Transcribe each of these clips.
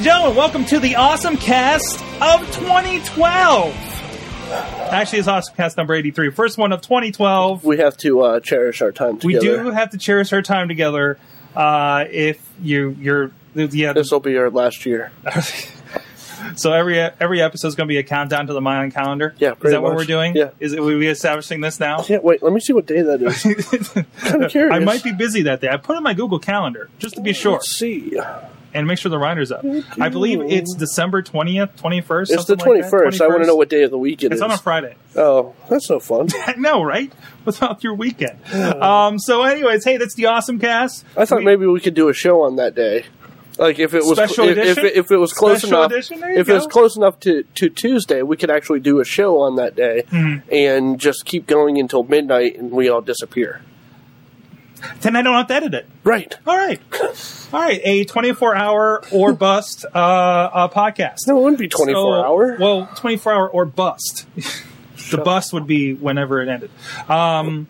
And gentlemen, welcome to the Awesome Cast of 2012. Actually, it's Awesome Cast number 83, first one of 2012. We have to uh, cherish our time We together. do have to cherish our time together. Uh, if you, you're, yeah, This will be our last year. so every every episode is going to be a countdown to the Mayan calendar. Yeah, is that what we're doing? Yeah. is it, are we establishing this now? Yeah, wait, let me see what day that is. of curious. I might be busy that day. I put it in my Google Calendar just to be sure Let's see. And make sure the rinder's up. I believe it's December twentieth, twenty first. It's the 21st. I want to know what day of the week it It's is. on a Friday. oh, that's no fun. I know, right? What's about your weekend? Um, so, anyways, hey, that's the awesome cast. I thought We- maybe we could do a show on that day. Like if it was Special if, if, it, if it was close Special enough edition? There you if it was close enough to, to Tuesday, we could actually do a show on that day Mm-hmm. and just keep going until midnight and we all disappear. Then I don't have to edit it. Right. All right, all right. A twenty-four hour or bust uh, uh, podcast. No, it wouldn't be twenty four So- hour. Well, twenty-four hour or bust. the bust would be whenever it ended. Um,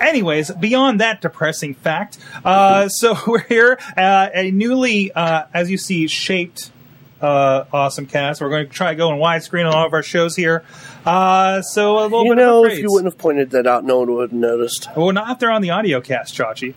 anyways, beyond that depressing fact, uh, so we're here, uh, a newly, uh, as you see, shaped. Uh, awesome cast. We're going to try going widescreen on all of our shows here. Uh, so a little You bit know, if you wouldn't have pointed that out, no one would have noticed. well, not if they're on the audio cast, Chachi.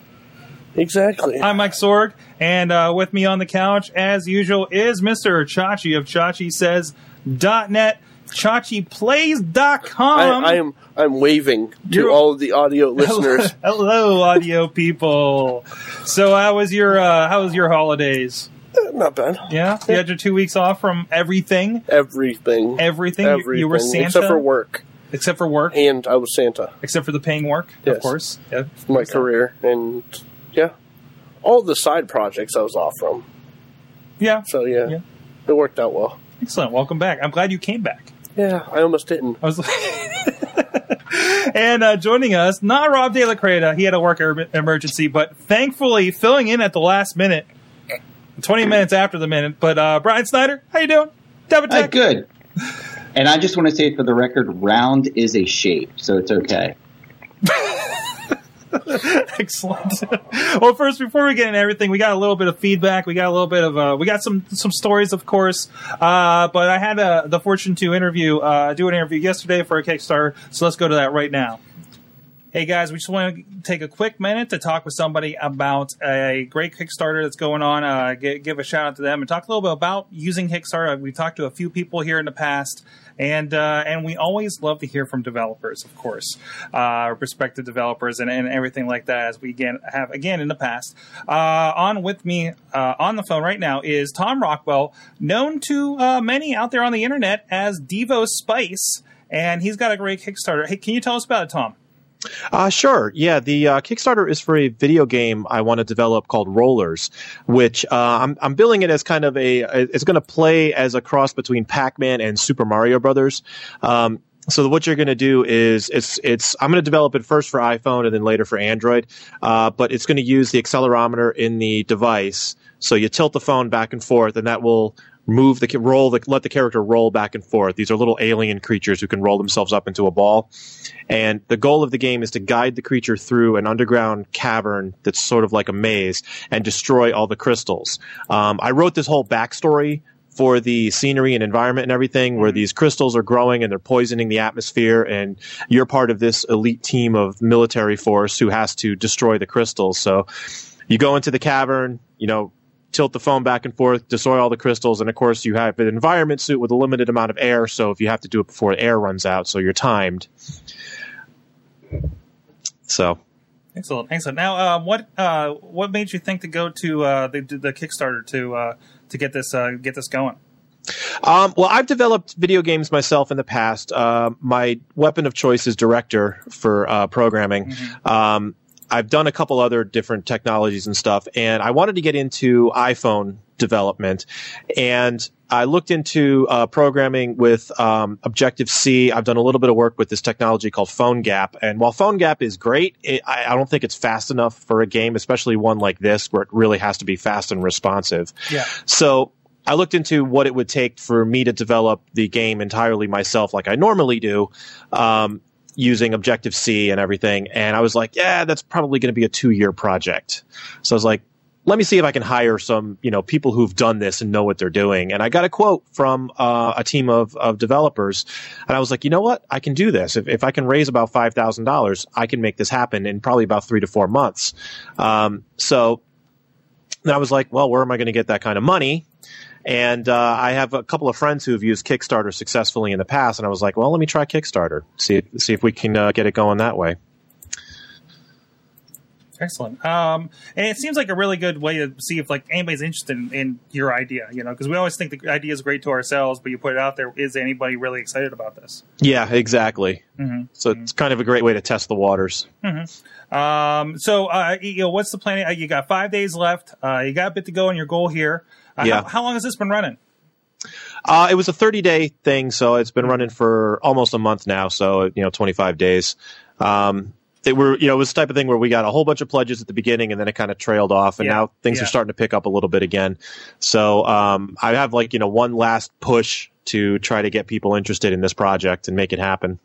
Exactly. I'm Mike Sorg, and uh, with me on the couch, as usual, is Mr. Chachi of Chachi Says.net, ChachiPlays.com. I, I am I'm waving to You're- all of the audio listeners. Hello, audio people. So, how was your uh, how was your holidays? Not bad. Yeah, you had your two weeks off from everything, Everything. everything. You-. You were Santa, Except for work. except for work, And I was Santa. except for the paying work, of course. Yeah. My career. And yeah. All the side projects I was off from. Yeah, So yeah. Yeah. It worked out well. excellent. Welcome back. I'm glad you came back. Yeah, I almost didn't. I was and uh, joining us, not Rob De La Creta. He had a work er- emergency, but thankfully filling in at the last minute, twenty minutes after the minute. But uh, Brian Snyder, how you doing? Uh, Tech. good. And I just want to say for the record, round is a shape, so it's okay. Excellent. well, first, before we get into everything, we got a little bit of feedback. We got a little bit of uh, we got some some stories, of course. Uh, but I had uh, the fortune to interview uh, do an interview yesterday for a Kickstarter, so let's go to that right now. Hey guys, we just want to take a quick minute to talk with somebody about a great Kickstarter that's going on. Uh, gi- give a shout out to them and talk a little bit about using Kickstarter. We've talked to a few people here in the past, and uh, and we always love to hear from developers, of course, uh, prospective developers, and, and everything like that. As we again have again in the past. Uh, on with me uh, on the phone right now is Tom Rockwell, known to uh, many out there on the internet as Devo Spice, and he's got a great Kickstarter. Hey, can you tell us about it, Tom? Uh, sure. Yeah, the uh, Kickstarter is for a video game I want to develop called Rollers, which uh, I'm I'm billing it as kind of a it's going to play as a cross between Pac-Man and Super Mario Brothers. Um, so what you're going to do is it's it's I'm going to develop it first for iPhone and then later for Android, uh, but it's going to use the accelerometer in the device. So you tilt the phone back and forth, and that will move the roll the let the character roll back and forth. These are little alien creatures who can roll themselves up into a ball. And the goal of the game is to guide the creature through an underground cavern that's sort of like a maze and destroy all the crystals. Um, I wrote this whole backstory for the scenery and environment and everything where these crystals are growing and they're poisoning the atmosphere and you're part of this elite team of military force who has to destroy the crystals. So you go into the cavern, you know, tilt the phone back and forth, destroy all the crystals, and of course you have an environment suit with a limited amount of air. So if you have to do it before air runs out, so you're timed. So Excellent, excellent. Now, uh, what uh, what made you think to go to uh, the, the Kickstarter to uh, to get this uh, get this going? Um, well, I've developed video games myself in the past. Uh, my weapon of choice is Director for uh, programming. Um, I've done a couple other different technologies and stuff, and I wanted to get into iPhone development. And I looked into uh, programming with um, Objective C. I've done a little bit of work with this technology called PhoneGap. And while PhoneGap is great, it, I, I don't think it's fast enough for a game, especially one like this where it really has to be fast and responsive. Yeah. So I looked into what it would take for me to develop the game entirely myself, like I normally do, um, using Objective C and everything. And I was like, yeah, that's probably going to be a two year project. So I was like, let me see if I can hire some, you know, people who've done this and know what they're doing. And I got a quote from uh, a team of, of developers, and I was like, you know what, I can do this. If, if I can raise about five thousand dollars, I can make this happen in probably about three to four months. Um, so then I was like, well, where am I going to get that kind of money? And uh, I have a couple of friends who have used Kickstarter successfully in the past, and I was like, well, let me try Kickstarter, see see if we can uh, get it going that way. Excellent. Um, and it seems like a really good way to see if like anybody's interested in, in your idea. You know, because we always think the idea is great to ourselves, but you put it out there. Is anybody really excited about this? Yeah, exactly. Mm-hmm. So it's kind of a great way to test the waters. Um, so, uh, you know, what's the plan? Uh, You got five days left. Uh, you got a bit to go on your goal here. Uh, Yeah. How, how long has this been running? Uh, it was a 30 day thing, so it's been running for almost a month now. So you know, 25 days. Um, they were, you know, it was the type of thing where we got a whole bunch of pledges at the beginning, and then it kind of trailed off, and Yeah, now things yeah. are starting to pick up a little bit again. So um, I have like you know one last push to try to get people interested in this project and make it happen.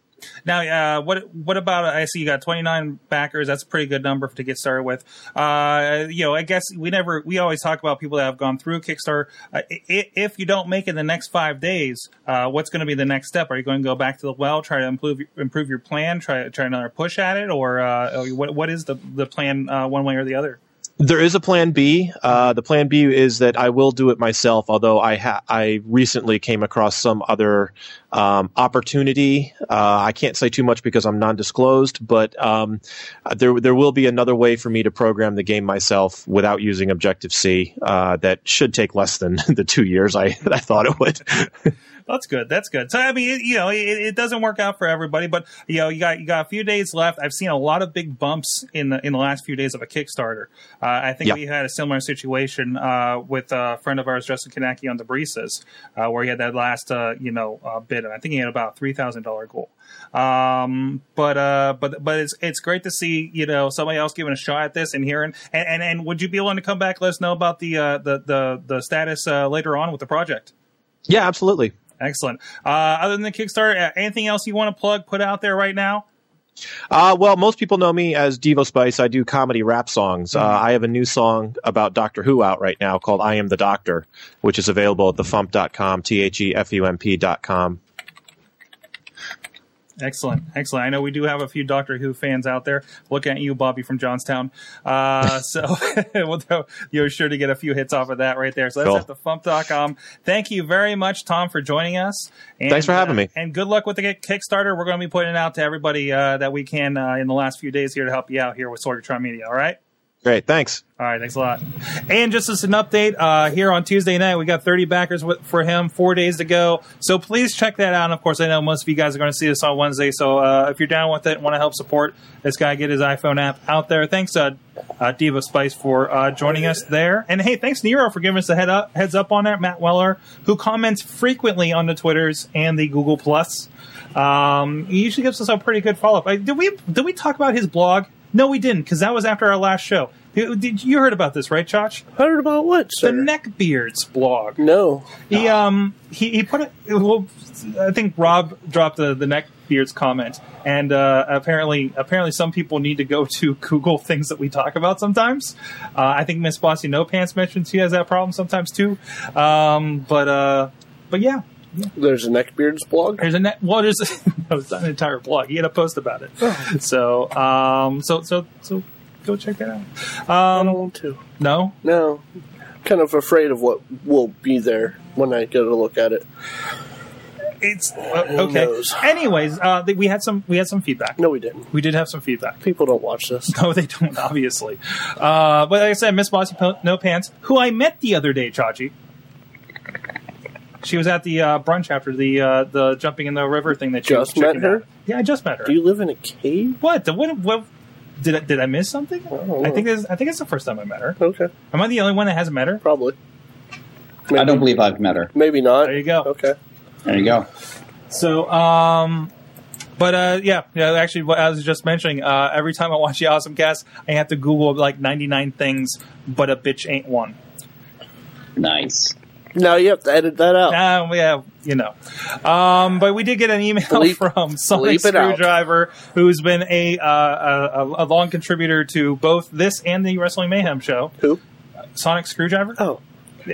Now, uh, what what about? I see you got 29 backers. That's a pretty good number to get started with. Uh, you know, I guess we never we always talk about people that have gone through Kickstarter. Uh, if you don't make it in the next five days, uh, what's going to be the next step? Are you going to go back to the well, try to improve improve your plan, try try another push at it, or uh, what what is the the plan uh, one way or the other? There is a plan B. Uh, the plan B is that I will do it myself, although I ha- I recently came across some other um, opportunity. Uh, I can't say too much because I'm non-disclosed, but um, there there will be another way for me to program the game myself without using Objective C. Uh, that should take less than the two years I I thought it would. That's good. That's good. So I mean, it, you know, it, it doesn't work out for everybody, but you know, you got you got a few days left. I've seen a lot of big bumps in the in the last few days of a Kickstarter. Uh, I think Yeah. we had a similar situation uh, with a friend of ours, Justin Kanaki, on the Brisas, uh, where he had that last uh, you know uh, bid, and I think he had about three thousand dollar goal. Um, but uh, but but it's it's great to see you know somebody else giving a shot at this and hearing. And and, and would you be willing to come back? Let us know about the uh, the the the status uh, later on with the project. yeah, absolutely. Excellent. Uh, other than the Kickstarter, uh, anything else you want to plug, put out there right now? Uh, well, most people know me as Devo Spice. I do comedy rap songs. Uh, Mm-hmm. I have a new song about Doctor Who out right now called I Am the Doctor, which is available at thefump.com, T H E F U M P.com. Excellent, excellent. I know we do have a few Doctor Who fans out there. Looking at you, Bobby from Johnstown. Uh, so we'll- you're sure to get a few hits off of that right there. So that's Cool. at thefump.com. Thank you very much, Tom, for joining us. And, Thanks for having uh, me. And good luck with the Kickstarter. We're going to be putting it out to everybody uh, that we can uh, in the last few days here to help you out here with Sorgatron Media. All right. Great, thanks. All right, thanks a lot. And just as an update, uh, here on Tuesday night, we got 30 backers for him, four days to go. So please check that out. And of course, I know most of you guys are going to see this on Wednesday. So uh, if you're down with it want to help support this guy get his iPhone app out there, thanks, uh, uh, Devo Spice, for uh, joining us there. And hey, thanks, Nero, for giving us a head up, heads up on that. Matt Weller, who comments frequently on the Twitters and the Google Plus. Um, he usually gives us a pretty good follow up. Did we did we talk about his blog? No, we didn't, because that was after our last show. Did, did- you heard about this, right, Chach? Heard about what, sir? The Neckbeards blog. no. He um he, he put it. Well, I think Rob dropped the the Neckbeards comment, and uh, apparently apparently some people need to go to Google things that we talk about sometimes. Uh, I think Miss Bossy No Pants mentions she has that problem sometimes too. Um, but uh, but yeah, There's a Neckbeards blog. there's a net. Well, there's no, it's not an entire blog. He had a post about it. So um so so so go check that out. I Um, don't want to. no, No. Kind of afraid of what will be there when I get a look at it. it's uh, okay. knows? Anyways, uh, th- we had some we had some feedback. No, we didn't. We did have some feedback. People don't watch this. No, they don't, obviously. Uh, but like I said, Miss Bossy Po- No Pants, who I met the other day, Chachi. She was at the uh, brunch after the uh, the jumping in the river thing that you Just met chickened her? out. Yeah, I just met her. Do you live in a cave? what? What? What? Did I, did I miss something? don't I think this, I think it's the first time I met her. Okay. Am I the only one that hasn't met her? Probably. I don't believe I've met her. Maybe not. There you go. Okay. There you go. So, um, but uh, yeah, yeah. Actually, what I was just mentioning, uh, every time I watch the Awesome Cast, I have to Google like ninety nine things, but a bitch ain't one. Nice. Now you have to edit that out. Uh, yeah, you know. Um, but we did get an email Bleep- from Sonic. Screwdriver, who's been a, uh, a a long contributor to both this and the Wrestling Mayhem show. Who? Sonic Screwdriver. Oh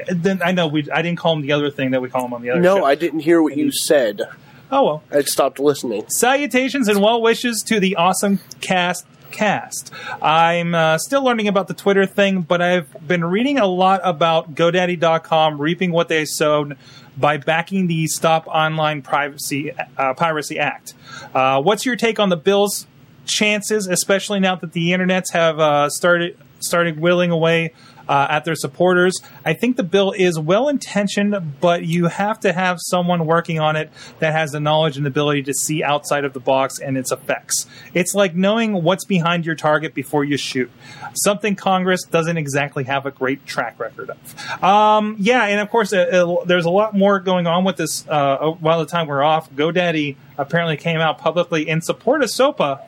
Then I know we. I didn't call him the other thing that we call him on the other. no, show. I didn't hear what you said. Oh well. I stopped listening. Salutations and well wishes to the awesome cast. Cast. I'm uh, still learning about the Twitter thing, but I've been reading a lot about GoDaddy.com reaping what they sowed by backing the Stop Online Privacy uh, Piracy Act. Uh, what's your take on the bill's chances, especially now that the internets have uh, started started willing away uh, at their supporters. I think the bill is well intentioned, but you have to have someone working on it that has the knowledge and ability to see outside of the box and its effects. It's like knowing what's behind your target before you shoot. Something Congress doesn't exactly have a great track record of. Um, yeah, and of course, uh, uh, there's a lot more going on with this. Uh, while the time we're off, GoDaddy apparently came out publicly in support of SOPA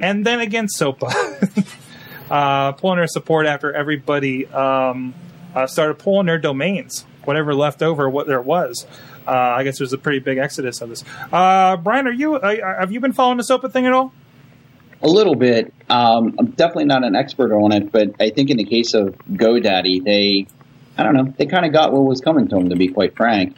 and then against SOPA. uh, pulling their support after everybody um, uh, started pulling their domains, whatever left over, what there was. Uh, I guess there's a pretty big exodus of this. Uh, Brian, are you uh, have you been following the SOPA thing at all? A little bit. Um, I'm definitely not an expert on it, but I think in the case of GoDaddy, they, I don't know, they kind of got what was coming to them, to be quite frank.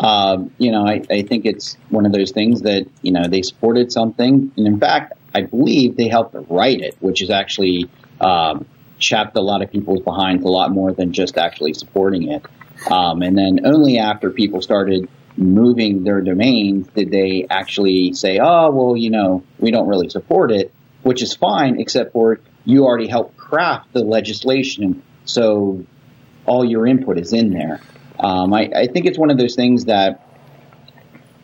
Um, you know, I, I think it's one of those things that, you know, they supported something. And in fact, I believe they helped write it, which is actually um, chapped a lot of people's behinds a lot more than just actually supporting it. Um, and then only after people started moving their domains did they actually say, oh, well, you know, we don't really support it, which is fine, except for you already helped craft the legislation. So all your input is in there. Um, I, I think it's one of those things that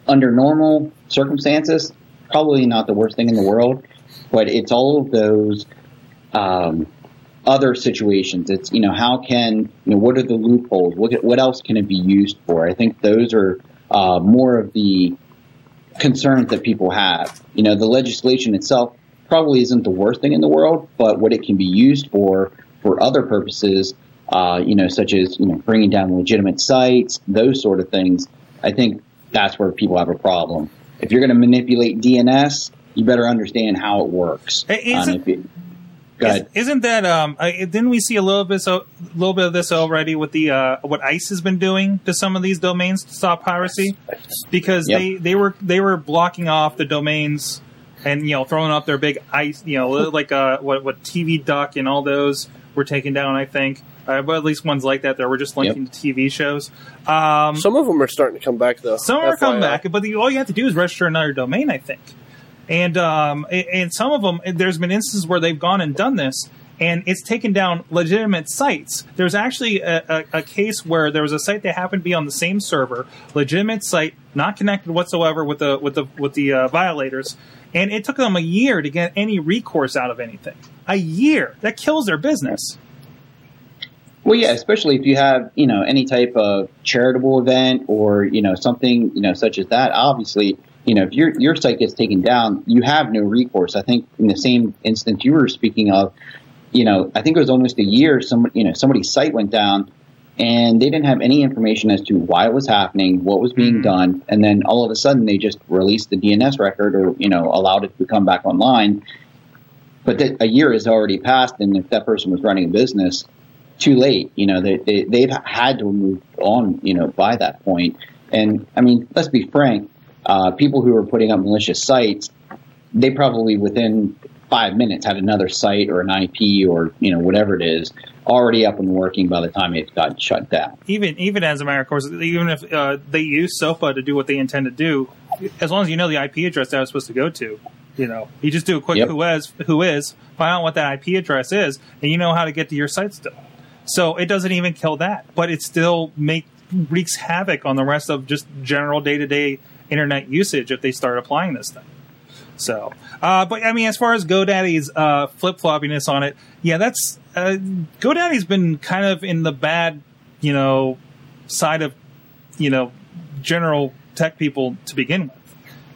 under normal circumstances, probably not the worst thing in the world, but it's all of those um, other situations. It's you know how can you know what are the loopholes? What what else can it be used for? I think those are uh, more of the concerns that people have. You know, the legislation itself probably isn't the worst thing in the world, but what it can be used for for other purposes, uh, you know, such as you know bringing down legitimate sites, those sort of things. I think that's where people have a problem. If you're going to manipulate DNS, you better understand how it works. Is Um, it- Is, not that um? Uh, didn't we see a little bit so little bit of this already with the uh, what ICE has been doing to some of these domains to stop piracy? Because Yep. they they were they were blocking off the domains and you know throwing up their big ice you know like uh what what TV Duck and all those were taken down. I think. Uh, but at least ones like that that were just linking to TV shows. Um, Some of them are starting to come back though. some are coming back, but the, all you have to do is register another domain, I think. And um, and some of them, there's been instances where they've gone and done this, and it's taken down legitimate sites. There's actually a, a, a case where there was a site that happened to be on the same server, legitimate site, not connected whatsoever with the with the with the uh, violators, and it took them a year to get any recourse out of anything. A year that kills their business. Well, yeah, especially if you have, you know, any type of charitable event or, you know, something, you know, such as that. Obviously, you know, if your your site gets taken down, you have no recourse. I think in the same instance you were speaking of, you know, I think it was almost a year. Some, you know, somebody's site went down, and they didn't have any information as to why it was happening, what was being hmm. done, and then all of a sudden they just released the DNS record or, you know, allowed it to come back online. But that a year has already passed, and if that person was running a business, too late. You know, they, they, they've had to move on, you know, by that point. And I mean, let's be frank, uh, people who are putting up malicious sites, they probably within five minutes had another site or an IP or, you know, whatever it is already up and working by the time it got shut down. even even as a matter of course, even if uh, they use SOPA to do what they intend to do, as long as you know the IP address that I was supposed to go to, you know, you just do a quick Yep. who is who is, find out what that IP address is, and you know how to get to your site still. So it doesn't even kill that, but it still make wreaks havoc on the rest of just general day to day internet usage if they start applying this thing. So, uh, but I mean, as far as GoDaddy's uh, flip floppiness on it, yeah, that's uh, GoDaddy's been kind of in the bad, you know, side of, you know, general tech people to begin with.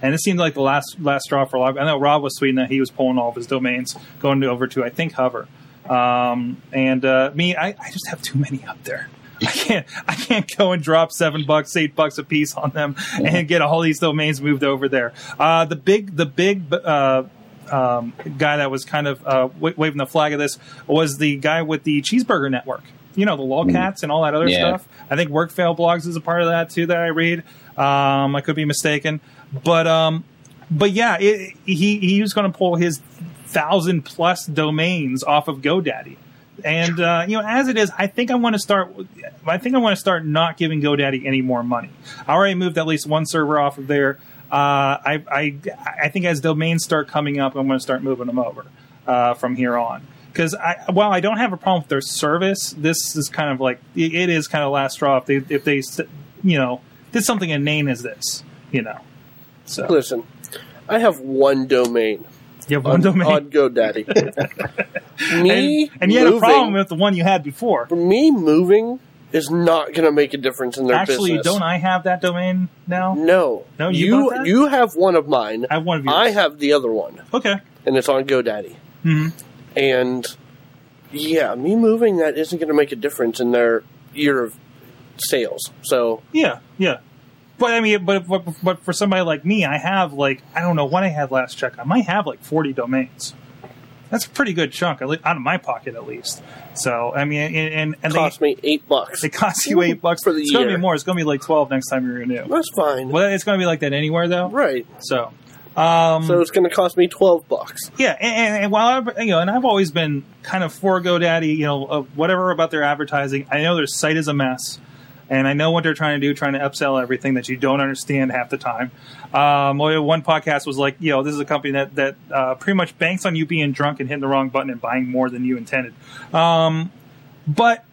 And it seemed like the last last straw for a lot. I know Rob was tweeting that he was pulling all of his domains, going over to I think Hover. Um, and uh, me, I, I just have too many up there. I can't I can't go and drop seven bucks, eight bucks a piece on them and get all these domains moved over there. Uh, the big the big uh, um, guy that was kind of uh, wa- waving the flag of this was the guy with the Cheezburger Network. You know, the lolcats and all that other Yeah. stuff. I think Workfail Blogs is a part of that too that I read. Um, I could be mistaken, but um, but yeah, it, he he was going to pull his thousand plus domains off of GoDaddy. And uh, you know, as it is, I think I want to start. I think I want to start not giving GoDaddy any more money. I already moved at least one server off of there. Uh, I, I I think as domains start coming up, I'm going to start moving them over uh, from here on. Because while I don't have a problem with their service, this is kind of like it it is kind of last straw if they if they you know did something inane as this, you know. So Listen, I have one domain you have one on, domain, on GoDaddy. me and, and you had a problem with the one you had before. me moving is not going to make a difference in their business. Actually, business. don't I have that domain now? No, No, you you that? you have one of mine. I have one of yours. I have the other one, Okay. and it's on GoDaddy. hmm And yeah, me moving that isn't going to make a difference in their year of sales. So Yeah, yeah. But I mean, but, but but for somebody like me, I have like I don't know what I had last check. I might have like forty domains. That's a pretty good chunk, at least, out of my pocket at least. So I mean, and and, and it cost me eight bucks. It costs you eight bucks For the year. It's going to be more. It's going to be like twelve next time you renew. That's fine, Well, it's going to be like that anywhere though. right? So. Um, So it's going to cost me twelve bucks. Yeah, and, and, and while I've, you know, and I've always been kind of for GoDaddy, you know, uh, whatever about their advertising. I know their site is a mess, and I know what they're trying to do, trying to upsell everything that you don't understand half the time. Um, one podcast was like, you know, this is a company that that uh, pretty much banks on you being drunk and hitting the wrong button and buying more than you intended. Um, but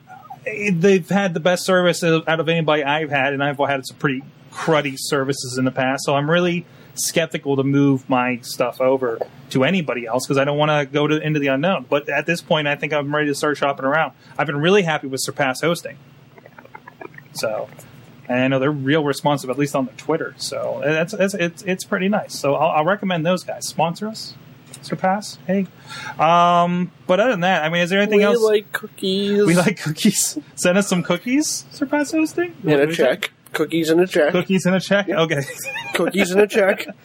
they've had the best service out of anybody I've had, and I've had some pretty cruddy services in the past. So I'm really skeptical to move my stuff over to anybody else because I don't want to go to into the unknown. But at this point, I think I'm ready to start shopping around. I've been really happy with Surpass Hosting. So, and I know they're real responsive, at least on their Twitter. So that's, that's it's it's pretty nice. So I'll, I'll recommend those guys. Sponsor us, Surpass. Hey, um, but other than that, I mean, is there anything we else? We like cookies. we like cookies. Send us some cookies. Surpass Hosting and a check. Cookies in a check. Cookies in a check. Okay. Cookies in a check.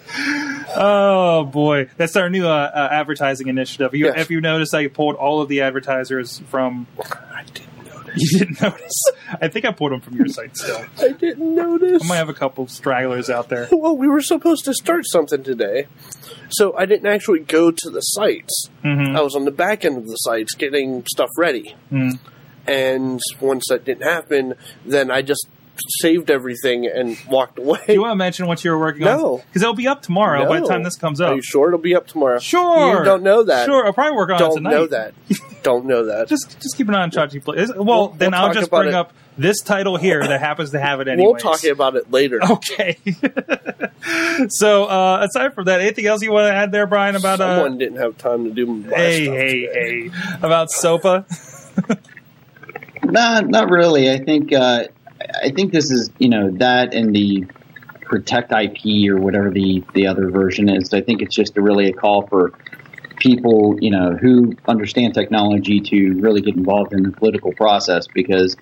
Oh boy, that's our new uh, uh, advertising initiative. You, Yes. If you notice, I pulled all of the advertisers from. I notice. You didn't notice? I think I pulled them from your site. Still, I didn't notice. I might have a couple stragglers out there. well, we were supposed to start something today, so I didn't actually go to the sites. hmm I was on the back end of the sites getting stuff ready. Mm. And once that didn't happen, then I just saved everything and walked away. Do you want to mention what you were working on? No. because it'll be up tomorrow by the time this comes up, Are you sure it'll be up tomorrow? Sure. You don't know that. Sure, I'll probably work on it tonight. Don't know that. don't know that. Just just keep an eye on Chachi Play. Well, We'll- then we'll I'll just bring it. up this title here that happens to have it anyway. we'll talk about it later. Okay. so, uh, aside from that, anything else you want to add there, Brian, about uh, Someone didn't have time to do hey, hey, today. hey, about SOPA? Not, not really. I think, uh, I think this is, you know, that and the protect IP or whatever the, the other version is. I think it's just a really a call for people, you know, who understand technology to really get involved in the political process because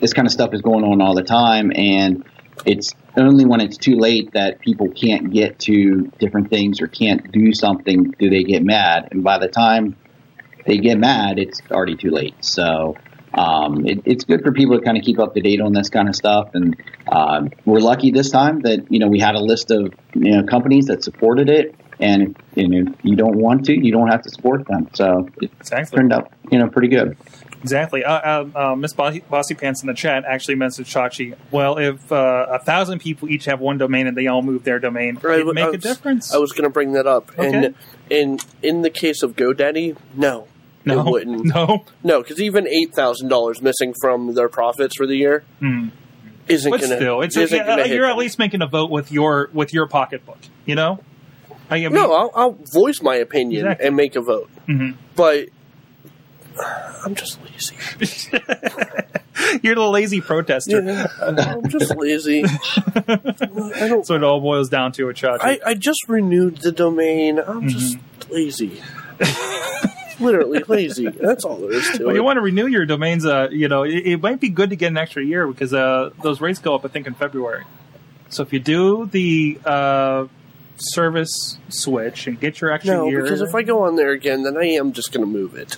this kind of stuff is going on all the time and it's only when it's too late that people can't get to different things or can't do something do they get mad. And by the time they get mad, it's already too late. So, um, it, it's good for people to kind of keep up to date on this kind of stuff. And um, we're lucky this time that you know we had a list of you know companies that supported it, and if, you know, if you don't want to, you don't have to support them. So it Exactly. turned out you know pretty good. Exactly. Uh, uh, uh, Miss Bossy, Bossy Pants in the chat actually messaged Chachi. Well, if uh, a thousand people each have one domain and they all move their domain, Right, it'd I make a difference. I was going to bring that up. Okay. And in in the case of GoDaddy, no, no, it wouldn't. no. No, because even eight thousand dollars missing from their profits for the year Hmm. isn't But going to. still, it's isn't gonna hit you're at least making a vote with your with your pocketbook. You know. I mean, No, I'll, I'll voice my opinion Exactly. and make a vote, Mhm. but I'm just lazy. you're the lazy protester. Yeah, I'm just lazy. I don't. So it all boils down to a Chachi. I, I just renewed the domain. I'm just Mm-hmm. lazy. Literally lazy. That's all there is to Well, it. you want to renew your domains, uh, you know, it, it might be good to get an extra year because uh, those rates go up, I think, in February. So if you do the uh, service switch and get your extra No, year. because if I go on there again, then I am just going to move it.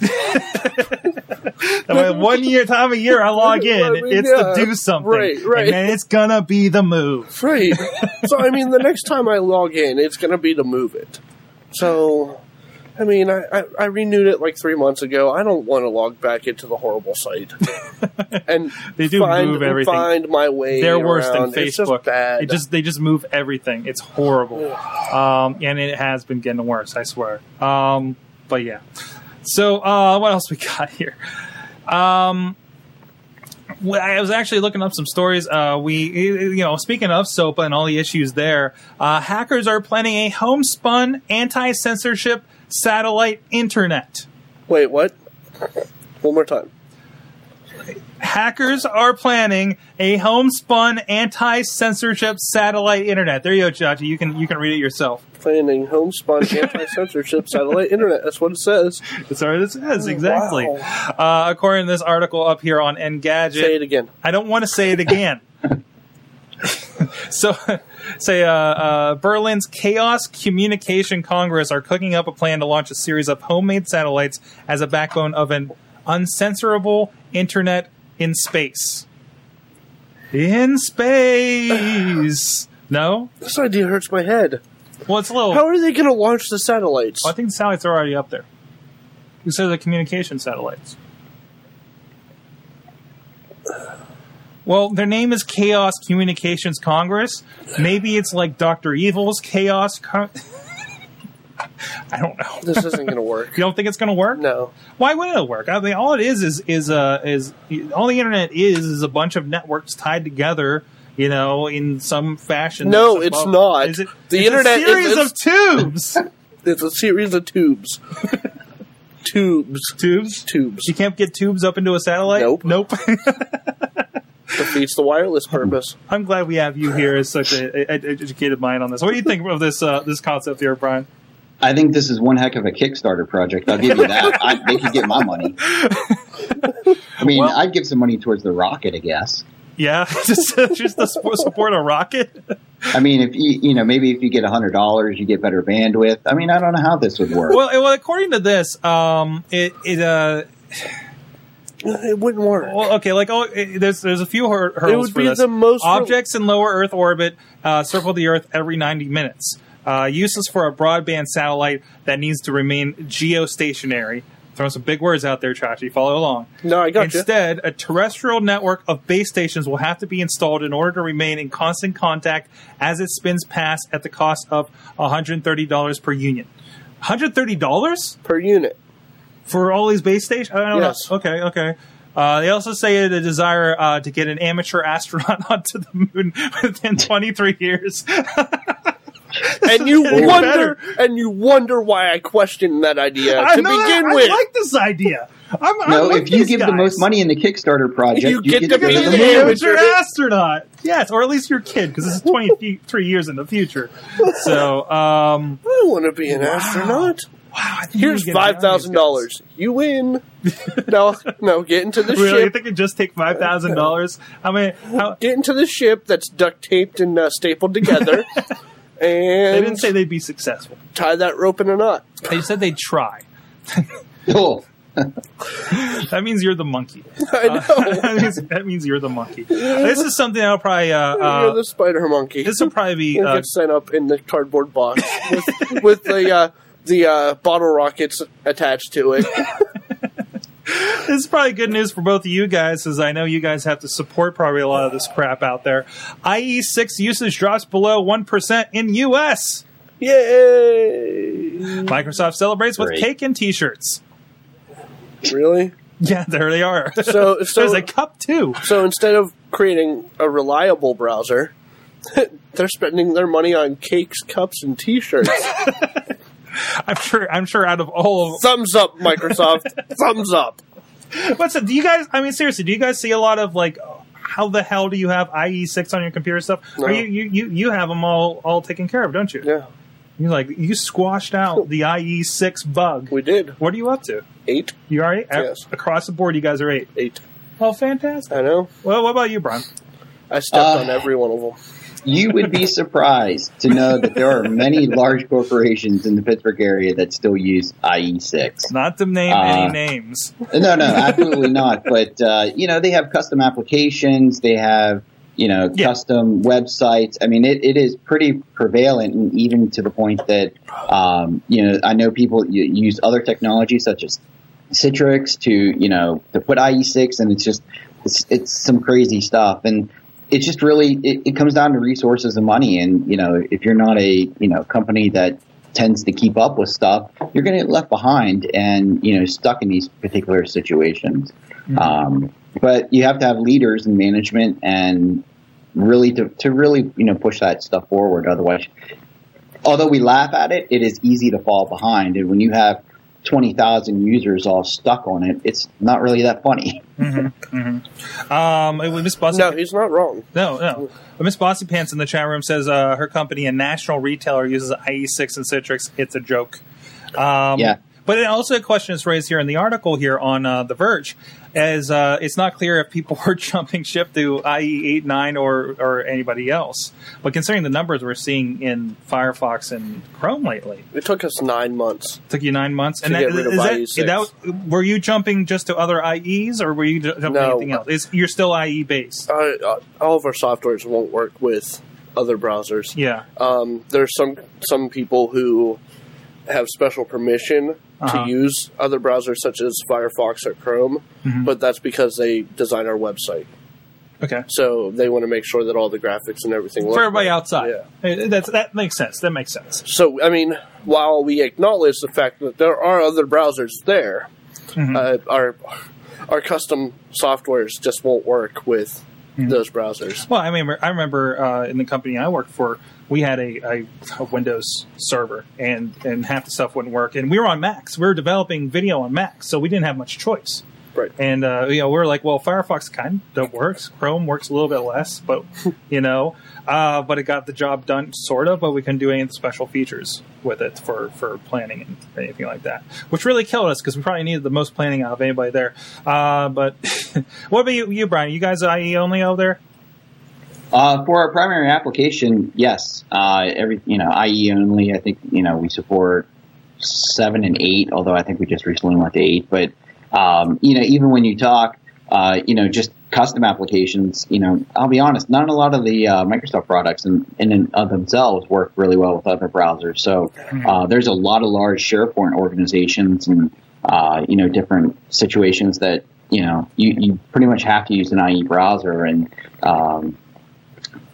One year time a year I log in, I mean, it's yeah. to do something, Right, right. and it's gonna be the move. right. So, I mean, the next time I log in, it's going to be to move it. So, I mean, I, I, I renewed it like three months ago. I don't want to log back into the horrible site and They do find, move everything. find my way. They're worse than around. It's just Facebook. bad. It just they just move everything. It's horrible, um, and it has been getting worse. I swear. Um, but yeah. So uh, what else we got here? Um, I was actually looking up some stories. Uh, we, you know, speaking of SOPA and all the issues there, uh, hackers are planning a homespun anti-censorship satellite internet. Wait, what? One more time. Hackers are planning a homespun anti-censorship satellite internet. There you go, Chachi. You can you can read it yourself. Planning homespun anti-censorship satellite internet. That's what it says. That's what it says exactly. Wow. Uh, according to this article up here on Engadget, Say it again. I don't want to say it again. so, say uh, uh, Berlin's Chaos Communication Congress are cooking up a plan to launch a series of homemade satellites as a backbone of an uncensorable internet in space. In space. No? This idea hurts my head. Well, it's a little. How are they going to launch the satellites? I think the satellites are already up there. You said the communication satellites. Well, their name is Chaos Communications Congress. Maybe it's like Doctor Evil's Chaos. Con- I don't know. This isn't going to work. You don't think it's going to work? No. Why wouldn't it work? I mean, all it is is is uh, is all the internet is is a bunch of networks tied together. You know, in some fashion. No, it's above- not. Is it, The it's internet a series is- of tubes. It's a series of tubes. tubes. tubes. Tubes. You can't get tubes up into a satellite. Nope. Nope. Defeats the wireless purpose. I'm glad we have you here as such a, a- a educated mind on this. What do you think of this uh, this concept here, Brian? I think this is one heck of a Kickstarter project. I'll give you that. I, they could get my money. I mean, Well- I'd give some money towards the rocket, I guess. Yeah, just just to support, support a rocket. I mean, if you you know maybe if you get hundred dollars, you get better bandwidth. I mean, I don't know how this would work. Well, well, according to this, um, it it uh, It wouldn't work. well, okay, like oh, it, there's there's a few hur- hurdles It would for be this. the most Objects in lower Earth orbit uh, circle the Earth every 90 minutes. Uh, useless for a broadband satellite that needs to remain geostationary. Throwing some big words out there, Chachi. Follow along. No, I got you. Instead, a terrestrial network of base stations will have to be installed in order to remain in constant contact as it spins past at the cost of $130 per unit. $130 Per unit. For all these base stations? I don't Yes. know. Okay, okay. Uh, they also say the desire uh, to get an amateur astronaut onto the moon within 23 years. And you wonder, better. and you wonder why I questioned that idea I to know that. begin I with. I like this idea. I'm, I no, like if you these give the most money in the Kickstarter project, You you, get get, to to be go the the moon. amateur amateur. astronaut. Yes, or at least your kid, because this is 23 years in the future. So, um, I want to be an astronaut. Wow. I think Here's five thousand dollars. You win. no, no. Get into the Really? You ship. think it just take five thousand dollars? How many? How, Get into the ship that's duct taped and uh, stapled together, and they didn't say they'd be successful. tie that rope in a knot. They said they'd try. Oh, That means you're the monkey. I know. that, means, that means you're the monkey. This is something I'll probably. Uh, You're uh, the spider monkey. this will probably be. You'll Uh, get sent up in the cardboard box with, with the uh, the uh, bottle rockets attached to it. this is probably good news for both of you guys, as I know you guys have to support probably a lot of this crap out there. IE6 usage drops below one percent in US. Yay! Microsoft celebrates with cake and T-shirts. Really? Yeah, there they are. So, so There's a cup too. So instead of creating a reliable browser, they're spending their money on cakes, cups, and T-shirts. I'm sure. I'm sure. Out of all of Thumbs up, Microsoft. Thumbs up. what's it? Do you guys? I mean, seriously, do you guys see a lot of like? How the hell do you have IE6 on your computer stuff? No. Or you, you you you have them all all taken care of, don't you? Yeah, You like you squashed out the IE6 bug. we did What are you up to? eight, You all right? Yes. Across the board, you guys are eight. eight. Oh, fantastic. I know. Well, what about you, Brian? I stepped Uh, on every one of them. You would be surprised to know that there are many large corporations in the Pittsburgh area that still use IE6. Not to name Uh, any names. No, no, absolutely not. But uh, you know, they have custom applications. They have you know Yeah. custom websites. I mean, it, it is pretty prevalent, and even to the point that um, you know I know people use other technologies such as Citrix to you know to put IE6, and it's just it's it's some crazy stuff, and it's just really it, it comes down to resources and money, and you know if you're not a you know company that tends to keep up with stuff, you're going to get left behind and you know stuck in these particular situations. Um, but you have to have leaders and management and really to, to really you know push that stuff forward. Otherwise, although we laugh at it, it is easy to fall behind. And when you have twenty thousand users all stuck on it, it's not really that funny. Um, it was Miss Bossy. No, he's not wrong. No, no. But Miss Bossy Pants in the chat room says uh, her company, a national retailer, uses IE6 and Citrix. It's a joke. Um, Yeah. But also a question is raised here in the article here on uh, The Verge, as uh, it's not clear if people were jumping ship to IE 8, 9, or, or anybody else. But considering the numbers we're seeing in Firefox and Chrome lately, It took us nine months. took you nine months. To get rid of E is IE6. that, were you jumping just to other IEs, or were you jumping No. anything else? Is, you're still IE based. Uh, all of our softwares won't work with other browsers. Yeah. Um, there's some some people who have special permission Uh-huh. to use other browsers such as Firefox or Chrome, Mhm. but that's because they design our website. Okay. So they want to make sure that all the graphics and everything for everybody right. outside. Yeah. That's that makes sense. That makes sense. So I mean, while we acknowledge the fact that there are other browsers there, Mhm. uh, our our custom softwares just won't work with Mhm. those browsers. Well, I mean, I remember uh, in the company I worked for, we had a, a, a Windows server, and and half the stuff wouldn't work. And we were on Macs. We were developing video on Macs, so we didn't have much choice. Right. And uh, you know, we were like, well, Firefox kind of works. Chrome works a little bit less, but you know, uh, but it got the job done, sort of. But we couldn't do any special features with it for for planning and anything like that, which really killed us because we probably needed the most planning out of anybody there. Uh, but what about you, you, Brian? You guys IE only over there? Uh, for our primary application, yes. Uh, every you know, IE only. I think you know we support seven and eight, although I think we just recently went to eight. But um, you know, even when you talk, uh, you know, just custom applications, you know, I'll be honest, not a lot of the uh, Microsoft products in, in and of themselves work really well with other browsers. So uh, there's a lot of large SharePoint organizations and uh, you know different situations that you know you, you pretty much have to use an IE browser and um,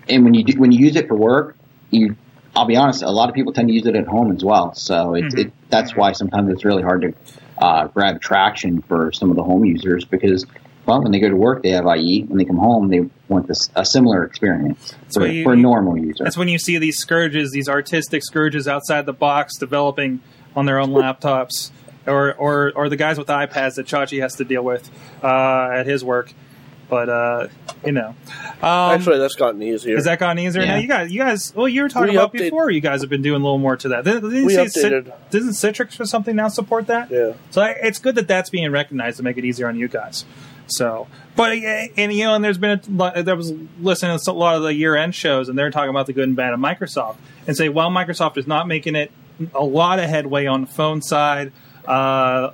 and when you do, when you use it for work, you I'll be honest, a lot of people tend to use it at home as well. So it, Mhm. it that's why sometimes it's really hard to uh, grab traction for some of the home users because well, when they go to work, they have IE. When they come home, they want this a similar experience for, what you- for a normal user. That's when you see these scourges, these artistic scourges outside the box developing on their own laptops, or or, or the guys with iPads that Chachi has to deal with uh, at his work. But uh, you know, um, Actually, that's gotten easier. has that gotten easier now? You guys, you guys. Well, you were talking We about update- before. You guys have been doing a little more to that. Didn't, didn't We say Cit- updated. doesn't Citrix or something now support that? yeah. So I, it's good that that's being recognized to make it easier on you guys. So, but and you know, and there's been a lot, there was listening to a lot of the year end shows, and they're talking about the good and bad of Microsoft, and say, well, Microsoft is not making it a lot of headway on the phone side, uh,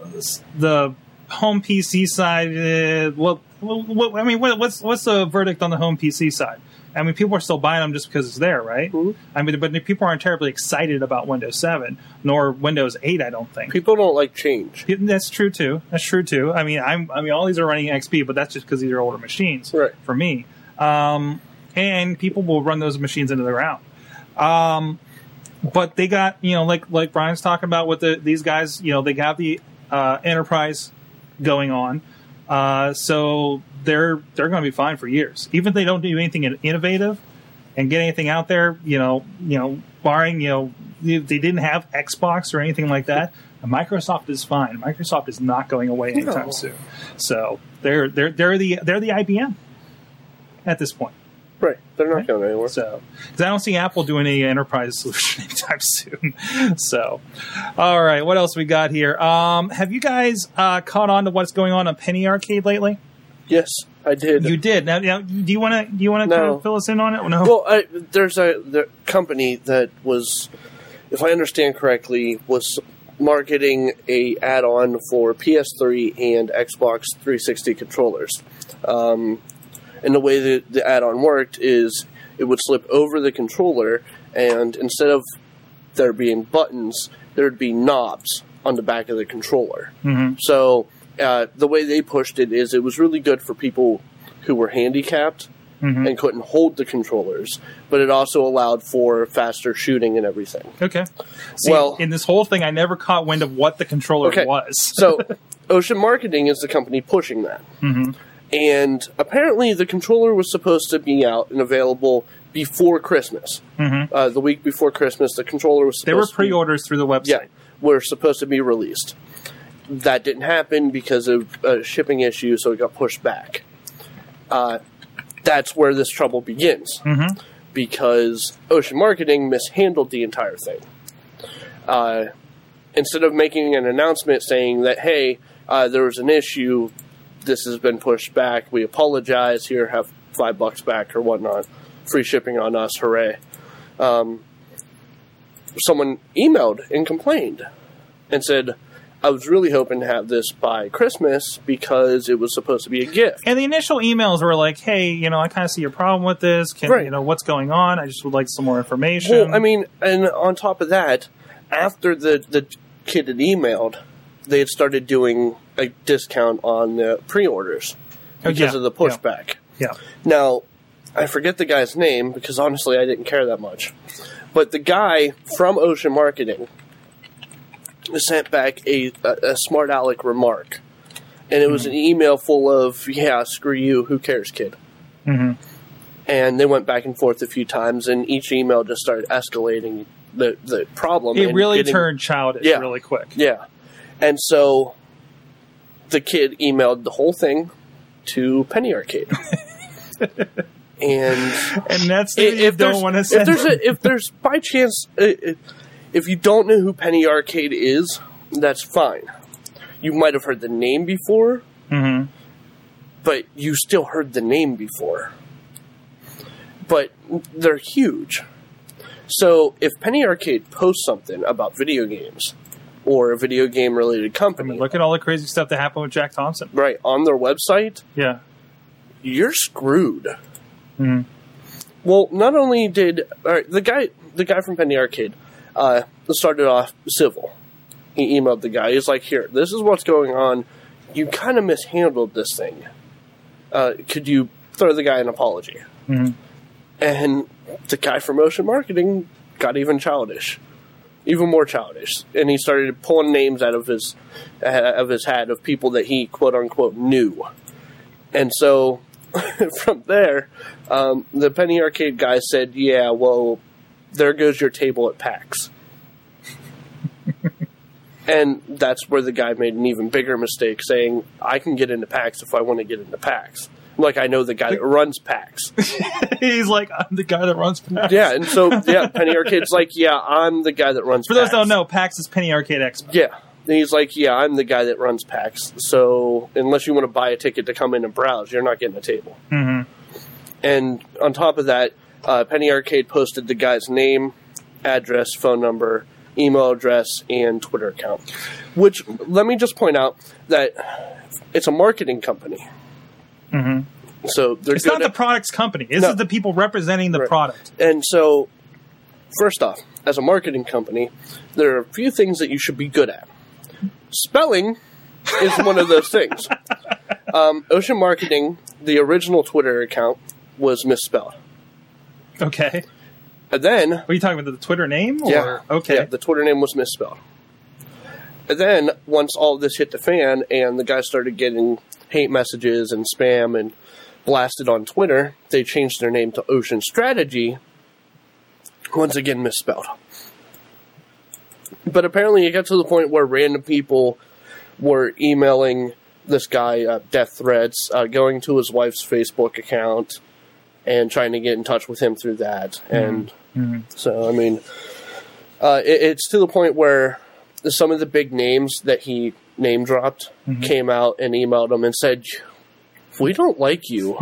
the home PC side. Uh, well, well, what, I mean, what, what's what's the verdict on the home PC side? I mean, people are still buying them just because it's there, right? Mhm. I mean, but people aren't terribly excited about Windows 7 nor Windows 8. I don't think. People don't like change. That's true too. That's true too. I mean, I'm. I mean, all these are running XP, but that's just because these are older machines Right. for me. Um, and people will run those machines into the ground. Um, but they got you know, like like Brian's talking about with the these guys. You know, they got the uh, enterprise going on, uh, so they're they're going to be fine for years, even if they don't do anything innovative and get anything out there. You know, you know, barring you know, if they didn't have Xbox or anything like that. Microsoft is fine. Microsoft is not going away anytime No. soon. So they're they're they're the they're the IBM at this point. Right. They're not going anywhere. So, because I don't see Apple doing any enterprise solution anytime soon. So, all right, what else we got here? Um, have you guys uh, caught on to what's going on on Penny Arcade lately? Yes. I did. You did. Now, now do you want to do you want to kind of fill us in on it? No. Well, I, there's a the company that was, if I understand correctly, was marketing a add-on for PS3 and Xbox 360 controllers. Um, and the way that the add-on worked is it would slip over the controller, and instead of there being buttons, there'd be knobs on the back of the controller. Mhm. So uh, the way they pushed it is it was really good for people who were handicapped Mhm. and couldn't hold the controllers, but it also allowed for faster shooting and everything. Okay. See, Well- in this whole thing, I never caught wind of what the controller Okay. was. So, Ocean Marketing is the company pushing that. Mhm. And apparently, the controller was supposed to be out and available before Christmas. Mhm. Uh, the week before Christmas, the controller was There were supposed to be- pre-orders through the website. Yeah, were supposed to be released. That didn't happen because of a shipping issue, so it got pushed back. Uh, that's where this trouble begins. Mhm. Because Ocean Marketing mishandled the entire thing. Uh, instead of making an announcement saying that, hey, uh, there was an issue, this has been pushed back, we apologize, here, have five bucks back or whatnot, free shipping on us, hooray. Um, someone emailed and complained and said, I was really hoping to have this by Christmas because it was supposed to be a gift. And the initial emails were like, "Hey, you know, I kind of see your problem with this. Can Right. you know what's going on? I just would like some more information." Well, I mean, and on top of that, after the, the kid had emailed, they had started doing a discount on the pre orders Oh, because yeah, of the pushback. yeah. Now, I forget the guy's name because honestly, I didn't care that much. But the guy from Ocean Marketing sent back a, a, a smart aleck remark. And it was an email full of, yeah, screw you, who cares, kid? Mhm. And they went back and forth a few times, and each email just started escalating the, the problem. It really getting- turned childish Yeah. really quick. Yeah. And so the kid emailed the whole thing to Penny Arcade. and And that's the if you if there's don't want to if there's a, if there's by chance if you don't know who Penny Arcade is, that's fine. You might have heard the name before, Mhm. but you still heard the name before. But they're huge. So if Penny Arcade posts something about video games or a video game related I company, mean, look at all the crazy stuff that happened with Jack Thompson. right on their website, Yeah. you're screwed. Mhm. Well, not only did all right, the guy, the guy from Penny Arcade, uh, started off civil. He emailed the guy. He's like, "Here, this is what's going on. You kind of mishandled this thing. Uh, could you throw the guy an apology?" Mhm. And the guy from Ocean Marketing got even childish, even more childish, and he started pulling names out of his uh, of his hat of people that he quote unquote knew. And so from there, um, the Penny Arcade guy said, "Yeah, well, there goes your table at PAX." and that's where the guy made an even bigger mistake, saying, "I can get into PAX if I want to get into PAX." Like I know the guy that runs PAX. He's like, I'm the guy that runs PAX. Yeah, and so yeah, Penny Arcade's like, "Yeah, I'm the guy that runs." For those PAX. don't know, PAX is Penny Arcade Expo. Yeah. And he's like, yeah, I'm the guy that runs PAX. So unless you want to buy a ticket to come in and browse, you're not getting a table. Mhm. And on top of that, uh, Penny Arcade posted the guy's name, address, phone number, email address, and Twitter account. Which, let me just point out that it's a marketing company. Mhm. So they're It's not the product's company. This No. is the people representing the Right. product. And so, first off, as a marketing company, there are a few things that you should be good at. Spelling is one of those things. Um, Ocean Marketing, the original Twitter account, was misspelled. Okay. And then, Are you talking about the Twitter name? Or? yeah, Okay. yeah, the Twitter name was misspelled. And then, once all this hit the fan and the guy started getting hate messages and spam and blasted on Twitter, they changed their name to Ocean Strategy. Once again, misspelled. But apparently, it got to the point where random people were emailing this guy uh, death threats, uh, going to his wife's Facebook account, and trying to get in touch with him through that. And so, I mean, uh, it, it's to the point where some of the big names that he name dropped came out and emailed him and said, we don't like you.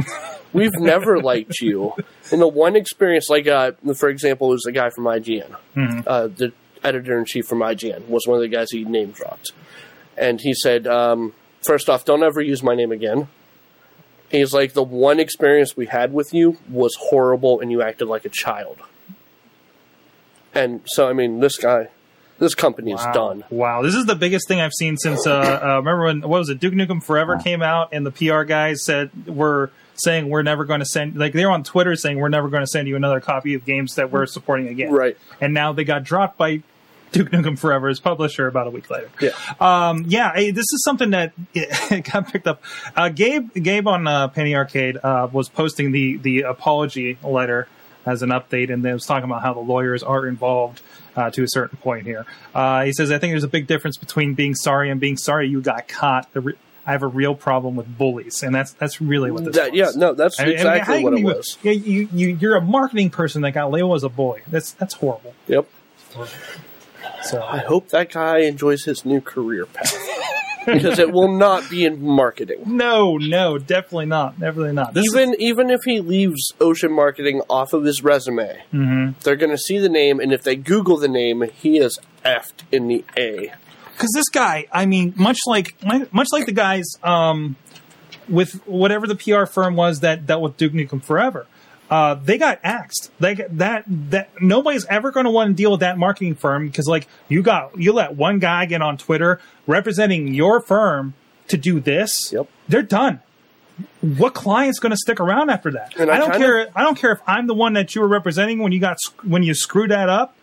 We've never liked you. And the one experience, like, uh, for example, was a guy from IGN. Mhm. Uh, the editor in chief from IGN was one of the guys he name dropped. And he said, um, first off, don't ever use my name again. He's like, the one experience we had with you was horrible and you acted like a child. And so, I mean, this guy, this company is done. Wow, this is the biggest thing I've seen since. Uh, uh, remember when what was it? Duke Nukem Forever came out, and the PR guys said we're saying we're never going to send. Like they're on Twitter saying we're never going to send you another copy of games that we're supporting again. Right. And now they got dropped by Duke Nukem Forever's publisher about a week later. Yeah. Um, yeah, this is something that got picked up. Uh, Gabe, Gabe on uh, Penny Arcade uh, was posting the the apology letter as an update, and they was talking about how the lawyers are involved uh, to a certain point here. Uh, he says, "I think there's a big difference between being sorry and being sorry you got caught. I have a real problem with bullies, and that's that's really what this That, was. yeah, no, that's I mean, I mean, exactly what it was. Yeah, you, you, you're a marketing person that got labeled as a bully. That's that's horrible. Yep. So I hope that guy enjoys his new career path because it will not be in marketing. no, no, definitely not, definitely not. This is- Even even if he leaves ocean marketing off of his resume, Mhm. they're going to see the name, and if they Google the name, he is effed in the A. because this guy, I mean, much like much like the guys um, with whatever the PR firm was that dealt with Duke Nukem Forever, uh, they got axed. Got, that that nobody's ever going to want to deal with that marketing firm because like you got you let one guy get on Twitter representing your firm to do this. Yep. they're done. What client's going to stick around after that? And I I, don't kinda- care. I don't care if I'm the one that you were representing when you got when you screwed that up.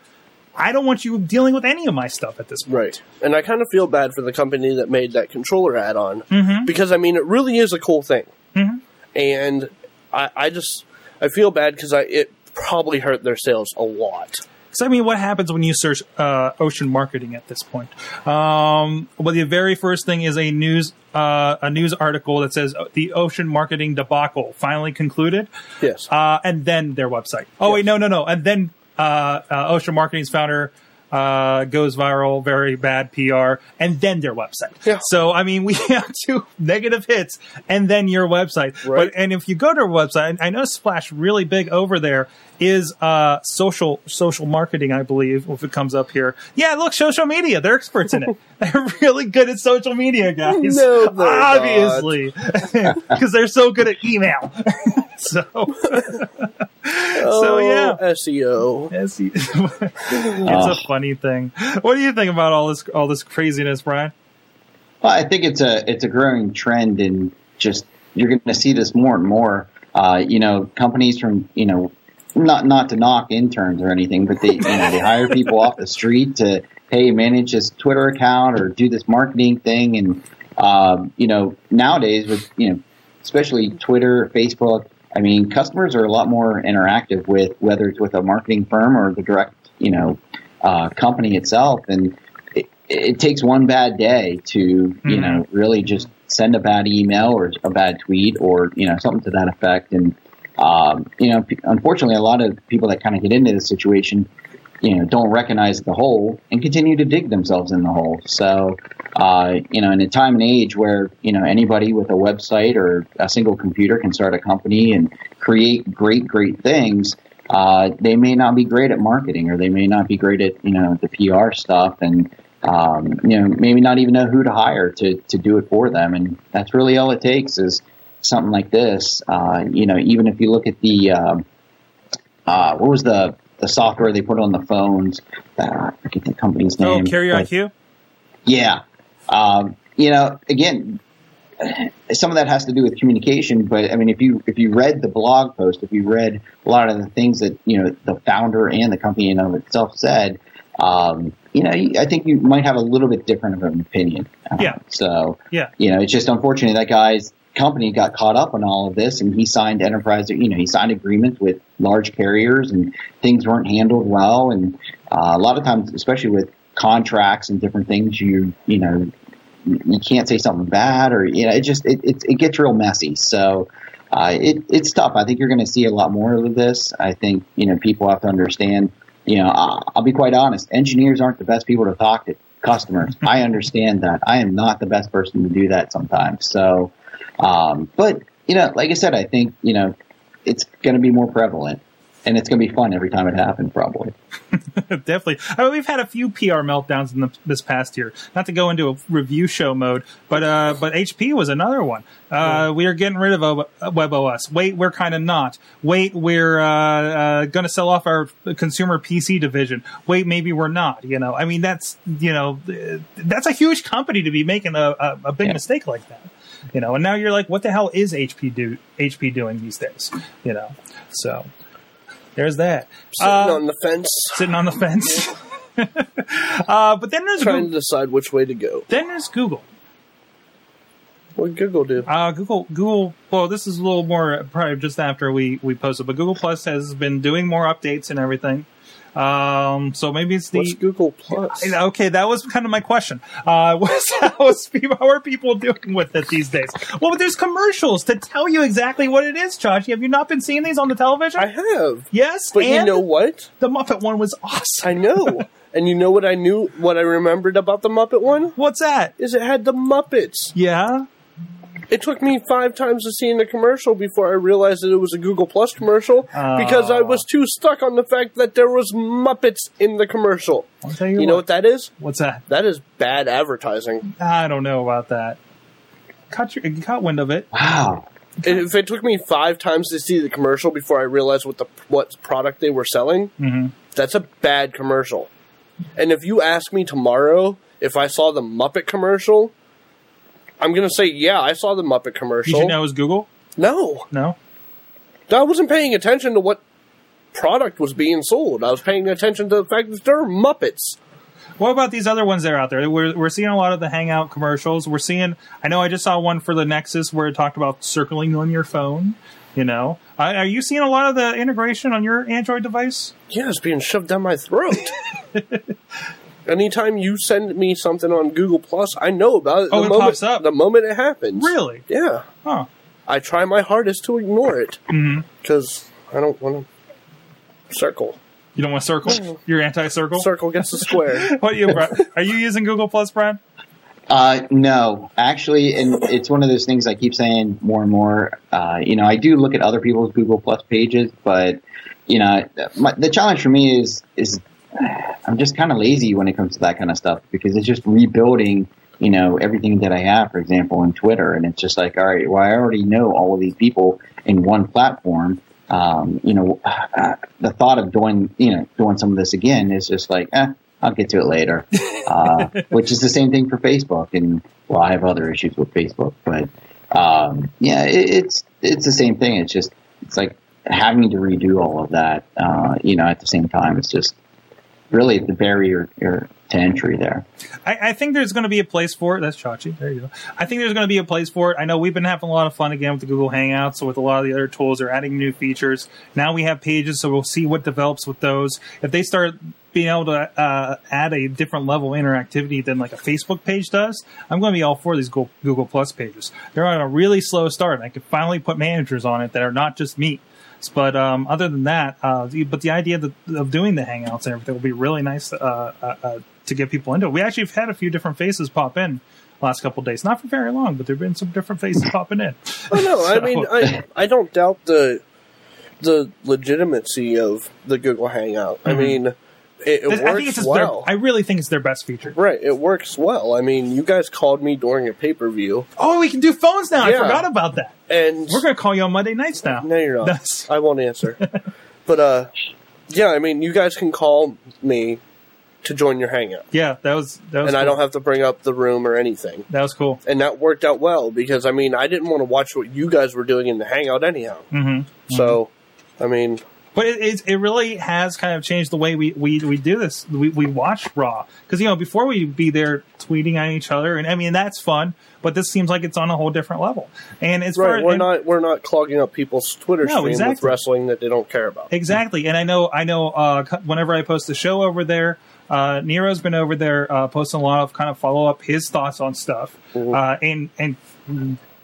I don't want you dealing with any of my stuff at this point. Right. And I kind of feel bad for the company that made that controller add on Mhm. because, I mean, it really is a cool thing. Mhm. And I, I just, I feel bad because I it probably hurt their sales a lot. So I mean, what happens when you search uh, ocean marketing at this point? Um, well, the very first thing is a news uh, a news article that says the ocean marketing debacle finally concluded, Yes. uh, and then their website. Oh wait, no, no, no, and then uh, uh, Ocean Marketing's founder. Uh, goes viral, very bad PR, and then their website. Yeah. So, I mean, we have two negative hits, and then your website. Right. But and if you go to our website, I know Splash really big over there is uh, social social marketing. I believe if it comes up here, yeah, look, social media. They're experts in it. they're really good at social media, guys. No, obviously, because they're so good at email. so, so yeah. Oh, SEO. Yes, he- it's a funny thing. What do you think about all this all this craziness, Brian? Well, I think it's a it's a growing trend, and just you're going to see this more and more. Uh, you know, companies from you know, not not to knock interns or anything, but they you know they hire people off the street to hey manage this Twitter account or do this marketing thing, and um, you know nowadays with you know especially Twitter, Facebook. I mean, customers are a lot more interactive with whether it's with a marketing firm or the direct you know uh, company itself, and it, it takes one bad day to you Mhm. know really just send a bad email or a bad tweet or you know something to that effect and um, you know unfortunately a lot of people that kind of get into this situation you know don't recognize the hole and continue to dig themselves in the hole. So uh, you know in a time and age where you know anybody with a website or a single computer can start a company and create great great things uh, they may not be great at marketing or they may not be great at you know the PR stuff and um, you know maybe not even know who to hire to to do it for them. And that's really all it takes is something like this uh, you know even if you look at the um, uh, what was the the software they put on the phones uh, I forget the company's Oh, name Carrier but- IQ. yeah. Um, you know, again, some of that has to do with communication, but I mean, if you if you read the blog post, if you read a lot of the things that you know the founder and the company in of itself said, um, you know, I think you might have a little bit different of an opinion. Yeah. So Yeah. you know, it's just unfortunate that guy's company got caught up on all of this, and he signed enterprise. You know, he signed agreements with large carriers, and things weren't handled well. And uh, a lot of times, especially with contracts and different things, you you know, you can't say something bad, or you know, it just it it, it gets real messy. So. Uh, it, it's tough. I think you're going to see a lot more of this. I think you know people have to understand. You know, I'll, I'll be quite honest. Engineers aren't the best people to talk to customers. I understand that. I am not the best person to do that sometimes. So, um, but you know, like I said, I think you know it's going to be more prevalent, and it's going to be fun every time it happens. Probably. Definitely. I mean, we've had a few PR meltdowns in the, this past year. Not to go into a review show mode, but uh, but HP was another one. Uh, we are getting rid of O- WebOS. Wait, we're kind of not. Wait, we're uh, uh, going to sell off our consumer PC division. Wait, maybe we're not. You know, I mean, that's you know, that's a huge company to be making a, a, a big Yeah. mistake like that. You know, and now you're like, what the hell is HP do HP doing these days? You know, so there's that. Sitting Uh, on the fence, sitting on the fence. uh, but then there's trying Google, to decide which way to go. then there's Google. What did Google do? Uh, Google Google. Well, this is a little more probably just after we we posted, but Google Plus has been doing more updates and everything. Um, so maybe it's the What's Google Plus? Okay, that was kind of my question. Uh, what's, how, are people doing with it these days? Well, but there's commercials to tell you exactly what it is, Chachi. Have you not been seeing these on the television? I have, yes, but you know what? the Muppet one was awesome. I know. and you know what I knew? What I remembered about the Muppet one What's that? is it had the Muppets. Yeah. It took me five times to see in the commercial before I realized that it was a Google Plus commercial because I Oh. was too stuck on the fact that there was Muppets in the commercial. I'll tell you, You know what. what that is? What's that? That is bad advertising. I don't know about that. Caught your caught wind of it. Wow. And If it took me five times to see the commercial before I realized what the what product they were selling, Mhm. that's a bad commercial. And if you ask me tomorrow if I saw the Muppet commercial, I'm gonna say yeah, I saw the Muppet You commercial. should know it was Google. No, No. I wasn't paying attention to what product was being sold. I was paying attention to the fact that there are Muppets. What about these other ones that are out there? We're, we're seeing a lot of the Hangout commercials. We're seeing, I know I just saw one for the Nexus where it talked about circling on your phone. You know, uh, are you seeing a lot of the integration on your Android device? Yeah, it's being shoved down my throat. Anytime you send me something on Google Plus, I know about it. Oh, the it moment, pops up. the moment it happens. Really? Yeah. Huh. I try my hardest to ignore it hmm because I don't want to circle. You don't want to circle? You're anti-circle. Circle gets the square. What you? Brad? Are you using Google Plus, Brad? Uh, no, actually, and it's one of those things I keep saying more and more. Uh, you know, I do look at other people's Google Plus pages, but you know, my, the challenge for me is is I'm just kind of lazy when it comes to that kind of stuff because it's just rebuilding. You know, everything that I have, for example, in Twitter, and it's just like, all right, well, I already know all of these people in one platform. Um, you know, uh, the thought of doing, you know, doing some of this again is just like, eh, I'll get to it later. Uh, which is the same thing for Facebook. And well, I have other issues with Facebook, but um, yeah, it, it's it's the same thing. It's just it's like having to redo all of that. Uh, you know, at the same time, it's just really the barrier er, to entry there. I, I think there's going to be a place for it. That's Chachi. There you go. I think there's going to be a place for it. I know we've been having a lot of fun again with the Google Hangouts. So with a lot of the other tools, they're adding new features. Now we have pages, so we'll see what develops with those. If they start being able to uh, add a different level of interactivity than like a Facebook page does, I'm going to be all for these Google, Google Plus pages. They're on a really slow start. and I could finally put managers on it that are not just me. But um, other than that, uh, but the idea that, of doing the hangouts and everything will be really nice uh, uh, uh, to get people into it. We actually have had a few different faces pop in last couple of days, not for very long, but there've been some different faces popping in. Oh no, I mean, I I don't doubt the the legitimacy of the Google Hangout. I Mhm. mean, it, it I think works well. their, I really think it's their best feature. right, it works well. I mean, you guys called me during a pay per view, Oh, we can do phones now. I forgot about that. And We're going to call you on Monday nights now. no, you're not. That's- I won't answer. but uh, yeah, I mean, you guys can call me to join your Hangout, Yeah, that was that was. and I don't have to bring up the room or anything. That was cool. And that worked out well because I mean, I didn't want to watch what you guys were doing in the Hangout anyhow. hmm So, I mean, But it, it, it really has kind of changed the way we, we, we do this. We, we watch Raw. Because, you know, before we'd be there tweeting at each other, and I mean, that's fun, but this seems like it's on a whole different level. And far right, we're and- not we're not clogging up people's Twitter No, stream with exactly. wrestling that they don't care about. Exactly, and I know, I know. Uh, whenever I post the show over there, uh, Nero's been over there uh, posting a lot of kind of follow up his thoughts on stuff, Mhm. uh, and and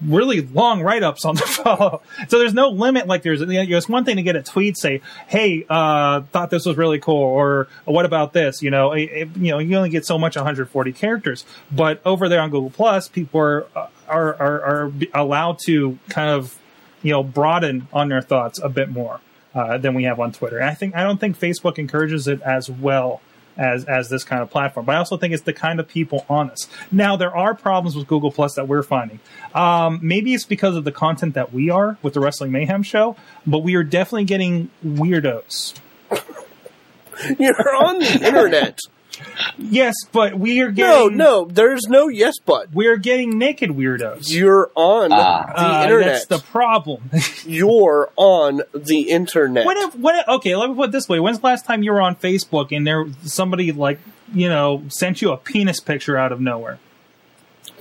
really long write ups on the follow. So there's no limit. Like there's, you know, it's one thing to get a tweet say, "Hey, uh, thought this was really cool," or "What about this?" You know, it, you know, you only get so much 140 characters, but over there on Google Plus, people are are are, are allowed to kind of you know broaden on their thoughts a bit more uh, than we have on Twitter. And I think I don't think Facebook encourages it as well as as this kind of platform. But I also think it's the kind of people on this. Now there are problems with Google Plus that we're finding. Um, maybe it's because of the content that we are with the Wrestling Mayhem show, but we are definitely getting weirdos. You're on the internet. Yes, but we are getting no, no. there's no yes but. we're getting naked weirdos. You're on Ah. the Uh, internet. That's the problem. You're on the internet. when, if, when, okay, let me put it this way: When's the last time you were on Facebook and there somebody like you know sent you a penis picture out of nowhere?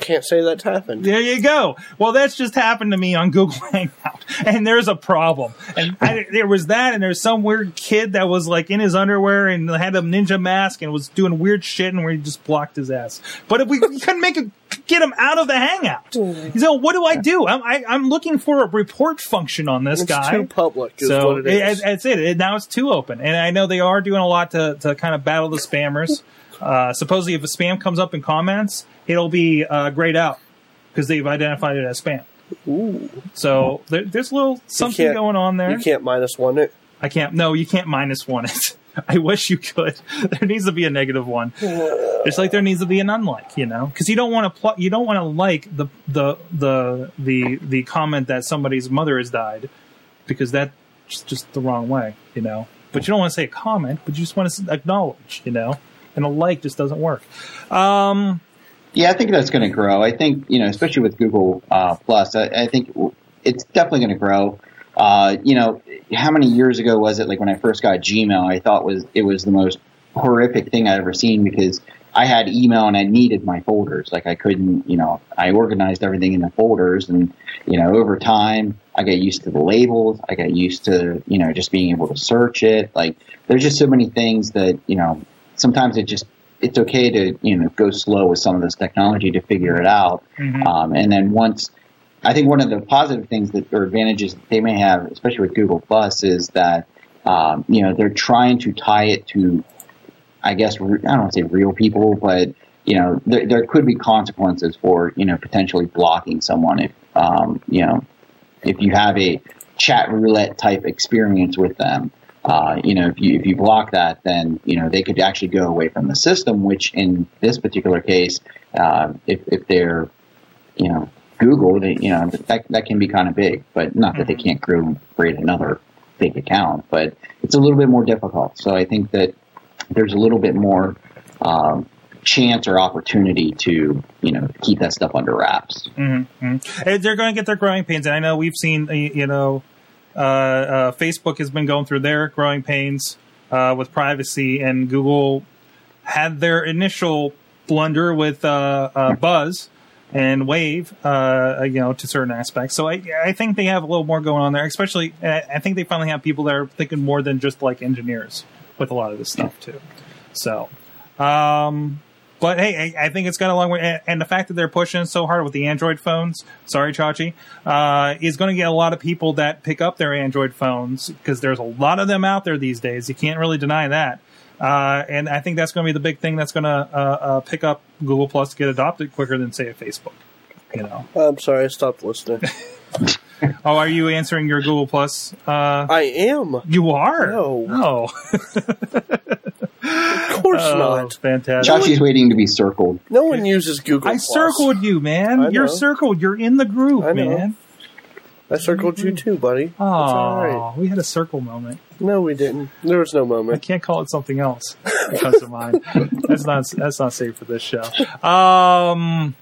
Can't say that's happened. There you go. Well, that's just happened to me on Google Hangout, and there's a problem. And I, there was that, and there's some weird kid that was like in his underwear and had a ninja mask and was doing weird shit, and we just blocked his ass. But if we, we couldn't make it, get him out of the Hangout. So what do I do? I'm, I, I'm looking for a report function on this It's guy. too public, is so what it is. it- that's it. It- Now it's too open, and I know they are doing a lot to, to kind of battle the spammers. Uh, supposedly, if a spam comes up in comments, it'll be uh, grayed out because they've identified it as spam. Ooh. So there, there's a little something going on there. You can't minus one it. I can't. No, you can't minus one it. I wish you could. There needs to be a negative one. It's like there needs to be an unlike, you know, because you don't want to pl- you don't want to like the the the the the comment that somebody's mother has died because that's just the wrong way, you know. But you don't want to say a comment, but you just want to acknowledge, you know. And a like just doesn't work. Um, Yeah, I think that's going to grow. I think you know, especially with Google uh, Plus, I, I think it's definitely going to grow. Uh, you know, how many years ago was it? Like when I first got Gmail, I thought was it was the most horrific thing I'd ever seen because I had email and I needed my folders. Like I couldn't, you know, I organized everything in the folders, and you know, over time, I got used to the labels. I got used to, you know, just being able to search it. Like there's just so many things that you know. Sometimes it just it's okay to you know go slow with some of this technology to figure it out. Mhm. Um, and then once, I think one of the positive things that or advantages that they may have, especially with Google Plus, is that um, you know they're trying to tie it to, I guess re- I don't want to say real people, but you know there, there could be consequences for you know potentially blocking someone if um, you know if you have a chat roulette type experience with them. Uh, you know, if you if you block that, then you know they could actually go away from the system. Which in this particular case, uh, if if they're you know Google, they, you know that that can be kind of big. But not that they can't create create another big account, but it's a little bit more difficult. So I think that there's a little bit more um, chance or opportunity to you know keep that stuff under wraps. Mm-hmm. They're going to get their growing pains, and I know we've seen, uh, you know, Facebook has been going through their growing pains uh, with privacy, and Google had their initial blunder with uh, uh, Buzz and Wave, uh, you know, to certain aspects. So I, I think they have a little more going on there. Especially, I I think they finally have people that are thinking more than just like engineers with a lot of this stuff too. So. Um, but hey, I I think it's got a long way, and- and the fact that they're pushing so hard with the Android phones, sorry, Chachi, uh, is going to get a lot of people that pick up their Android phones because there's a lot of them out there these days. You can't really deny that. Uh, and I think that's going to be the big thing that's going to uh, uh, pick up Google Plus to get adopted quicker than say a Facebook. You know. I'm sorry, I stopped listening. Oh, are you answering your Google Plus? Uh, I am. you are. No. Oh, Of course oh not. fantastic. Chachi's waiting to be circled. No one uses Google. I Plus. circled you, man. You're circled. You're in the group, I man. I circled you too, buddy. That's Oh, all right. we had a circle moment. No, we didn't. There was no moment. I can't call it something else because of mine. That's not that's not safe for this show. Um,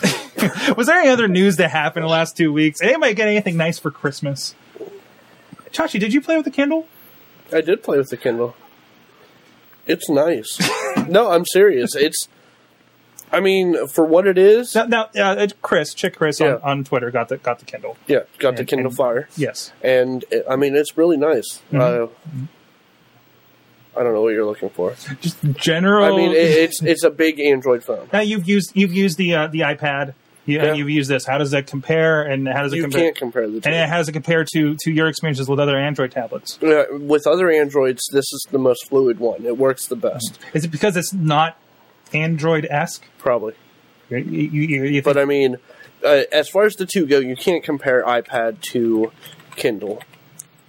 was there any other news that happened in the last two weeks? Anybody get anything nice for Christmas? Chachi, did you play with the Kindle? I did play with the Kindle. It's nice. no, I'm serious. It's. I mean, for what it is, Now, no uh, Chris, chick Chris Yeah. on, on Twitter got the got the Kindle. yeah, got the Kindle and- Fire, Yes. and I mean, it's really nice. Mhm. Uh, I don't know what you're looking for. Just general. I mean, it, it's it's a big Android phone. now you've used you've used the uh, the iPad. You, Yeah. You've used this. How does that compare? And how does it You compare? can't compare the two. And how does it compare to to your experiences with other Android tablets? Uh, with other Androids, this is the most fluid one. It works the best, Is it because it's not Android esque? probably. You, But I mean, uh, as far as the two go, you can't compare iPad to Kindle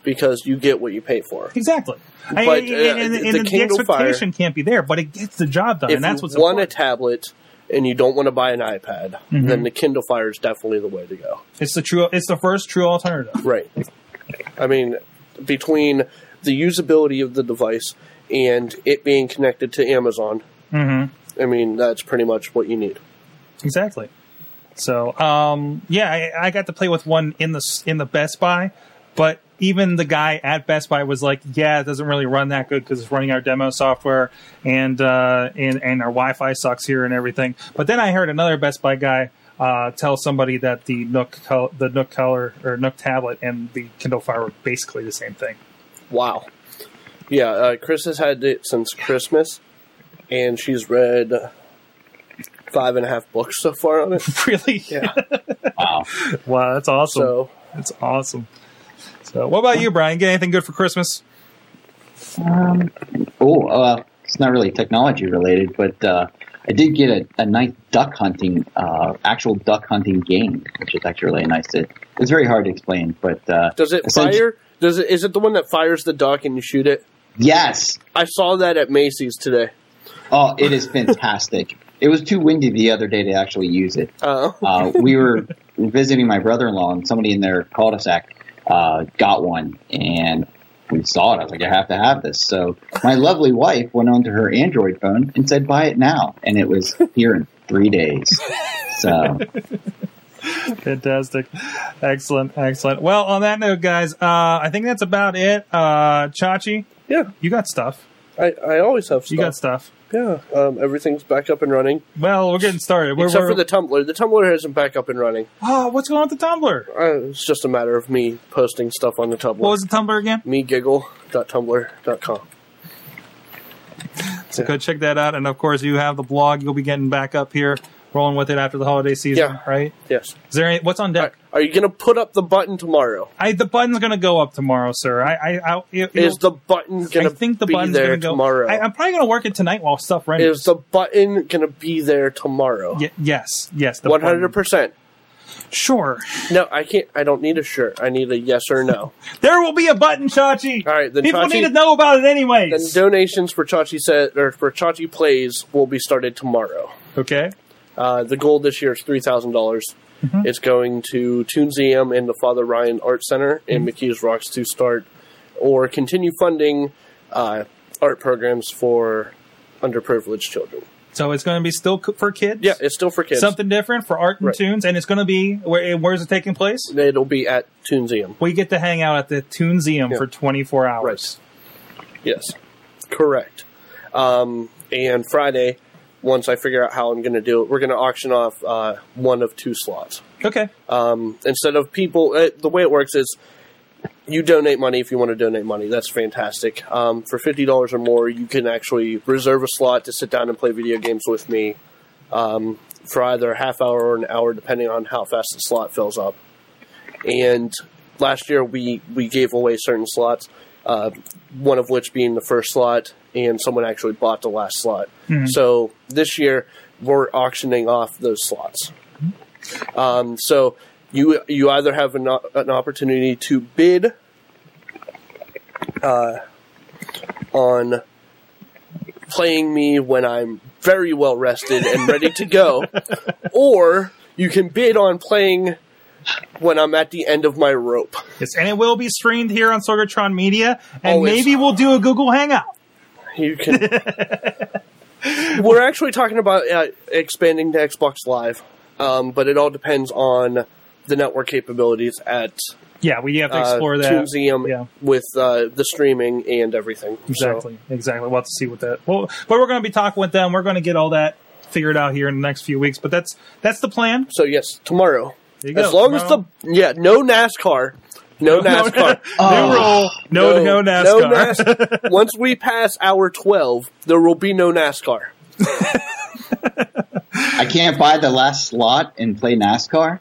because you get what you pay for. Exactly. I- But, and, uh, and- and the the, Kindle Fire- expectation can't be there, but it gets the job done, and that's you what's want a tablet and you don't want to buy an iPad, Mm-hmm. then the Kindle Fire is definitely the way to go. It's the true. It's the first true alternative. Right. I mean, between the usability of the device and it being connected to Amazon, Mm-hmm. I mean, that's pretty much what you need. Exactly. So, um, yeah, I, I got to play with one in the in the Best Buy, but even the guy at Best Buy was like, "Yeah, it doesn't really run that good because it's running our demo software and uh, and and our Wi-Fi sucks here and everything." But then I heard another Best Buy guy uh, tell somebody that the Nook col- the Nook color or Nook tablet and the Kindle Fire were basically the same thing. Wow. Yeah, uh, Chris has had it since Christmas, and she's read five and a half books so far on it. really? Yeah. Wow. Wow, that's awesome. So, That's awesome. So, what about you, Brian? Get anything good for Christmas? Um, oh, uh, it's not really technology related, but uh, I did get a, a nice duck hunting, uh, actual duck hunting game, which is actually really nice. It, it's very hard to explain, but uh, does it fire? Does it? Is it the one that fires the duck and you shoot it? Yes. I saw that at Macy's today. Oh, it is fantastic. it was too windy the other day to actually use it. Uh, Uh, we were visiting my brother-in-law, and somebody in their cul-de-sac uh, got one, and we saw it. I was like, I have to have this. So my lovely wife went onto her Android phone and said, "Buy it now," and it was here in three days. So Fantastic. Excellent. Excellent. Well, on that note, guys, uh, I think that's about it. Uh, Chachi, yeah, you got stuff. I, I always have stuff. You got stuff. yeah, um, everything's back up and running Well, we're getting started. We're, except we're, for the Tumblr. The Tumblr isn't back up and running. oh, what's going on with the Tumblr? Uh, it's just a matter of me posting stuff on the Tumblr. What was the Tumblr again? megiggle.tumblr.com. So go check that out. And of course, you have the blog. You'll be getting back up here, rolling with it after the holiday season, Yeah. right? Yes. Is there any, what's on deck? Are you going to put up the button tomorrow? I, the button's going to go up tomorrow, sir. I, I, I it, Is the button going I to think the be button's there going to go tomorrow? I, I'm probably going to work it tonight while stuff renders. Is the button going to be there tomorrow? Ye- yes, yes. the One hundred percent. Sure. No, I can't. I don't need a shirt. I need a yes or no. There will be a button, Chachi. All right, then People Chachi- need to know about it then donations for Chachi set or for Chachi plays will be started tomorrow. okay. Uh, the goal this year is three thousand dollars. It's going to Toonseum and the Father Ryan Art Center in McKees Rocks to start or continue funding uh, art programs for underprivileged children. So it's going to be still for kids. Yeah, it's still for kids. Something different for art and Right. tunes, and it's going to be where? Where's it taking place? It'll be at Toonseum. We get to hang out at the Toonseum Yeah. for 24 hours. Yes, correct. Um, and Friday, once I figure out how I'm going to do it, we're going to auction off uh, one of two slots. Okay. Um, instead of people, uh, the way it works is you donate money if you want to donate money. That's fantastic. Um, for fifty dollars or more, you can actually reserve a slot to sit down and play video games with me um, for either a half hour or an hour, depending on how fast the slot fills up. And last year we we gave away certain slots, uh, one of which being the first slot, and someone actually bought the last slot. So this year we're auctioning off those slots. Um, so you you either have an, an opportunity to bid uh, on playing me when I'm very well rested and ready to go, or you can bid on playing when I'm at the end of my rope. Yes, and it will be streamed here on Sorgatron Media, and Always. maybe we'll do a Google Hangout. You can. We're actually talking about uh, expanding to Xbox Live, um, but it all depends on the network capabilities at Yeah, we have to uh, explore that. Toonseum Yeah. with uh, the streaming and everything. So, Exactly, exactly. We'll have to see what that. Well, but we're going to be talking with them. We're going to get all that figured out here in the next few weeks. But that's that's the plan. so yes, tomorrow. You go. As long Tomorrow- as the yeah, no NASCAR, no NASCAR. new rule, no, no, NASCAR. no NAS- Once we pass hour twelve, there will be no NASCAR. I can't buy the last slot and play NASCAR.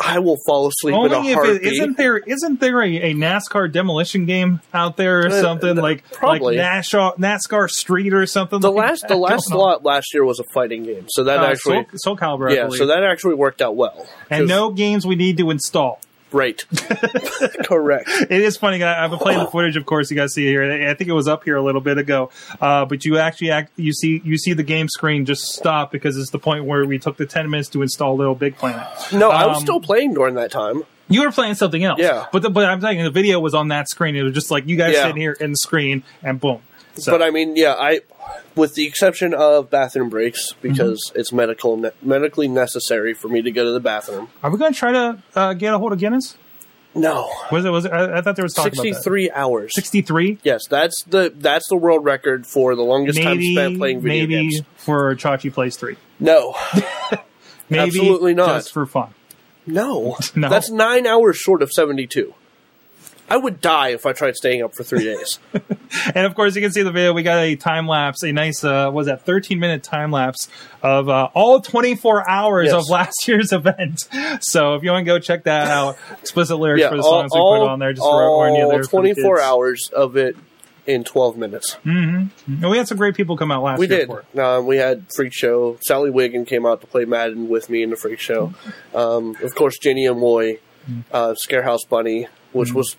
I will fall asleep in a Only if heartbeat. it isn't there isn't there a, a NASCAR demolition game out there or Uh, something th- like probably. like NASCAR NASCAR Street or something. the like last that the last going on. last year was a fighting game, so that Uh, actually Soul, Soul Calibur, I yeah, believe. so that actually worked out well. And no games we need to install. Right, correct. It is funny. I- I've been playing the footage, of course. You guys see it here. I think it was up here a little bit ago. Uh, but you actually act, you see you see the game screen just stop because it's the point where we took the ten minutes to install Little Big Planet. No, I was Um, still playing during that time. You were playing something else. Yeah. But the, but I'm saying the video was on that screen. It was just like you guys Yeah. sitting here in the screen and boom. So, But I mean, yeah, I, with the exception of bathroom breaks, Mm-hmm. because it's medical ne- medically necessary for me to go to the bathroom. are we going to try to uh, get a hold of Guinness? No, Was it? Was it? I, I thought there was talking sixty about three hours. Sixty three. Yes, that's the that's the world record for the longest time spent playing video maybe games. for Chachi plays three. No, Maybe Absolutely not. Just for fun. no, No. that's nine hours short of seventy two. I would die if I tried staying up for three days. And of course, you can see the video. We got a time lapse, a nice, uh, what was that 13 minute time lapse of uh, all 24 hours Yes. of last year's event. So if you want to go check that out, explicit lyrics yeah, for the all, songs we put on there, just you all there. the twenty four kids. hours of it in twelve minutes. And we had some great people come out last year. We did. Um, we had Freak Show. Sally Wiggin came out to play Madden with me in the Freak Show. Um, of course, Jenny and Moy, uh, Scarehouse Bunny, which was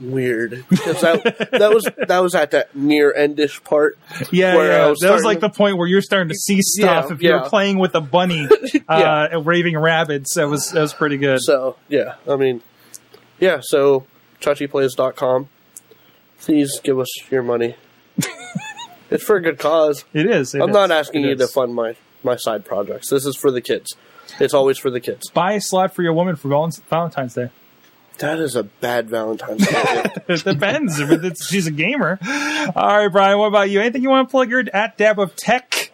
weird because that that was that was at that near endish part. Yeah, where yeah. was that was like to- the point where you're starting to see stuff Yeah, if you're yeah. playing with a bunny, uh, and raving rabbits. That was that was pretty good. So yeah, I mean, yeah. So chachiplays.com. Please give us your money. it's for a good cause. it is. it I'm is, not asking it you to fund my my side projects. This is for the kids. It's always for the kids. Buy a slot for your woman for Valentine's Day. That is a bad Valentine's Day. It depends. if it's, she's a gamer. All right, Brian. What about you? Anything you want to plug? Your at Dab of Tech.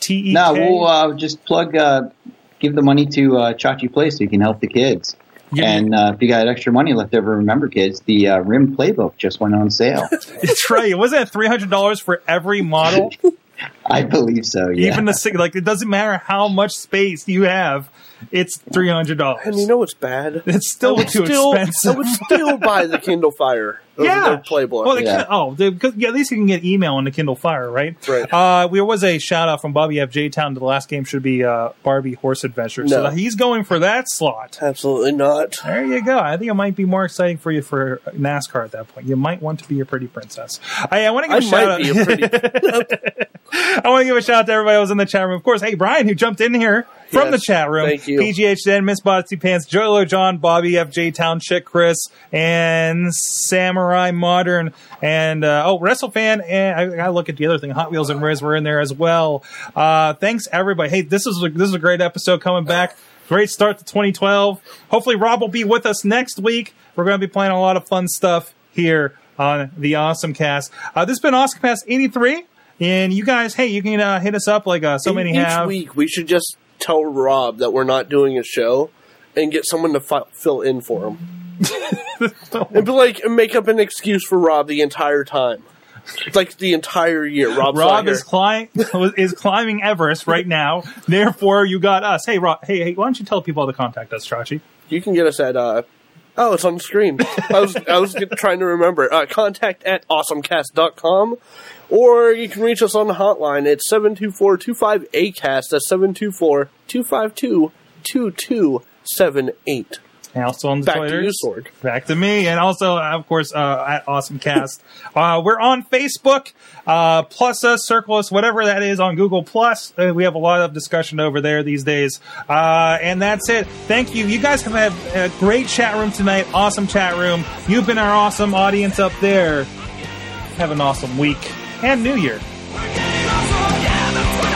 T E. No, we'll uh, just plug, uh, give the money to uh, Chachi Play so you can help the kids. And uh, if you got extra money left over, remember, kids, the uh, Rim Playbook just went on sale. That's right. Wasn't it three hundred dollars for every model? I believe so. Yeah. Even the like, it doesn't matter how much space you have. It's three hundred dollars. and you know what's bad? it's still I would too still, expensive. I would still buy the Kindle Fire yeah, the Playbook. Well, they Yeah. can, oh, they, 'cause, yeah, at least you can get email on the Kindle Fire, right? Right. Uh, there was a shout out from Bobby F. J Town. To the last game should be uh, Barbie Horse Adventure, so he's going for that slot. Absolutely not. There you go. I think it might be more exciting for you for NASCAR at that point. You might want to be a pretty princess. I, I want to I give a shout might be a out. pretty. I want to give a shout out to everybody who was in the chat room. Of course, hey Brian, who jumped in here from Yes, the chat room. thank you. PGHN, Miss Botsy Pants, Joelo John, Bobby FJ Town, Chick Chris, and Samurai Modern, and uh, oh WrestleFan. And I gotta look at the other thing. Hot Wheels and Riz were in there as well. Uh, thanks everybody. Hey, this is a, this is a great episode coming back. Great start to 2012. Hopefully, Rob will be with us next week. We're going to be playing a lot of fun stuff here on the Awesome Cast. Uh, this has been Awesome Cast 83. And you guys, hey, you can uh, hit us up like uh, so many Each have. week, we should just tell Rob that we're not doing a show and get someone to fi- fill in for him. and be like, and make up an excuse for Rob the entire time. Like the entire year. Rob's Rob is here. climb is climbing Everest right now. Therefore, you got us. Hey, Rob. Hey, hey, why don't you tell people how to contact us, Chachi? You can get us at uh oh, it's on the screen. I was I was get- trying to remember. Uh, contact at awesomecast.com or you can reach us on the hotline at 724-25-ACAST. That's 724-252-2278. And also on the Back Twitters. to you, Sorg. Back to me, and also, uh, of course, uh, at Awesome Cast. uh, we're on Facebook, uh, plus us, circle us, whatever that is on Google Plus. Uh, we have a lot of discussion over there these days. Uh, and that's it. Thank you. You guys have had a great chat room tonight. Awesome chat room. You've been our awesome audience up there. Have an awesome week and New Year. Yeah, the 27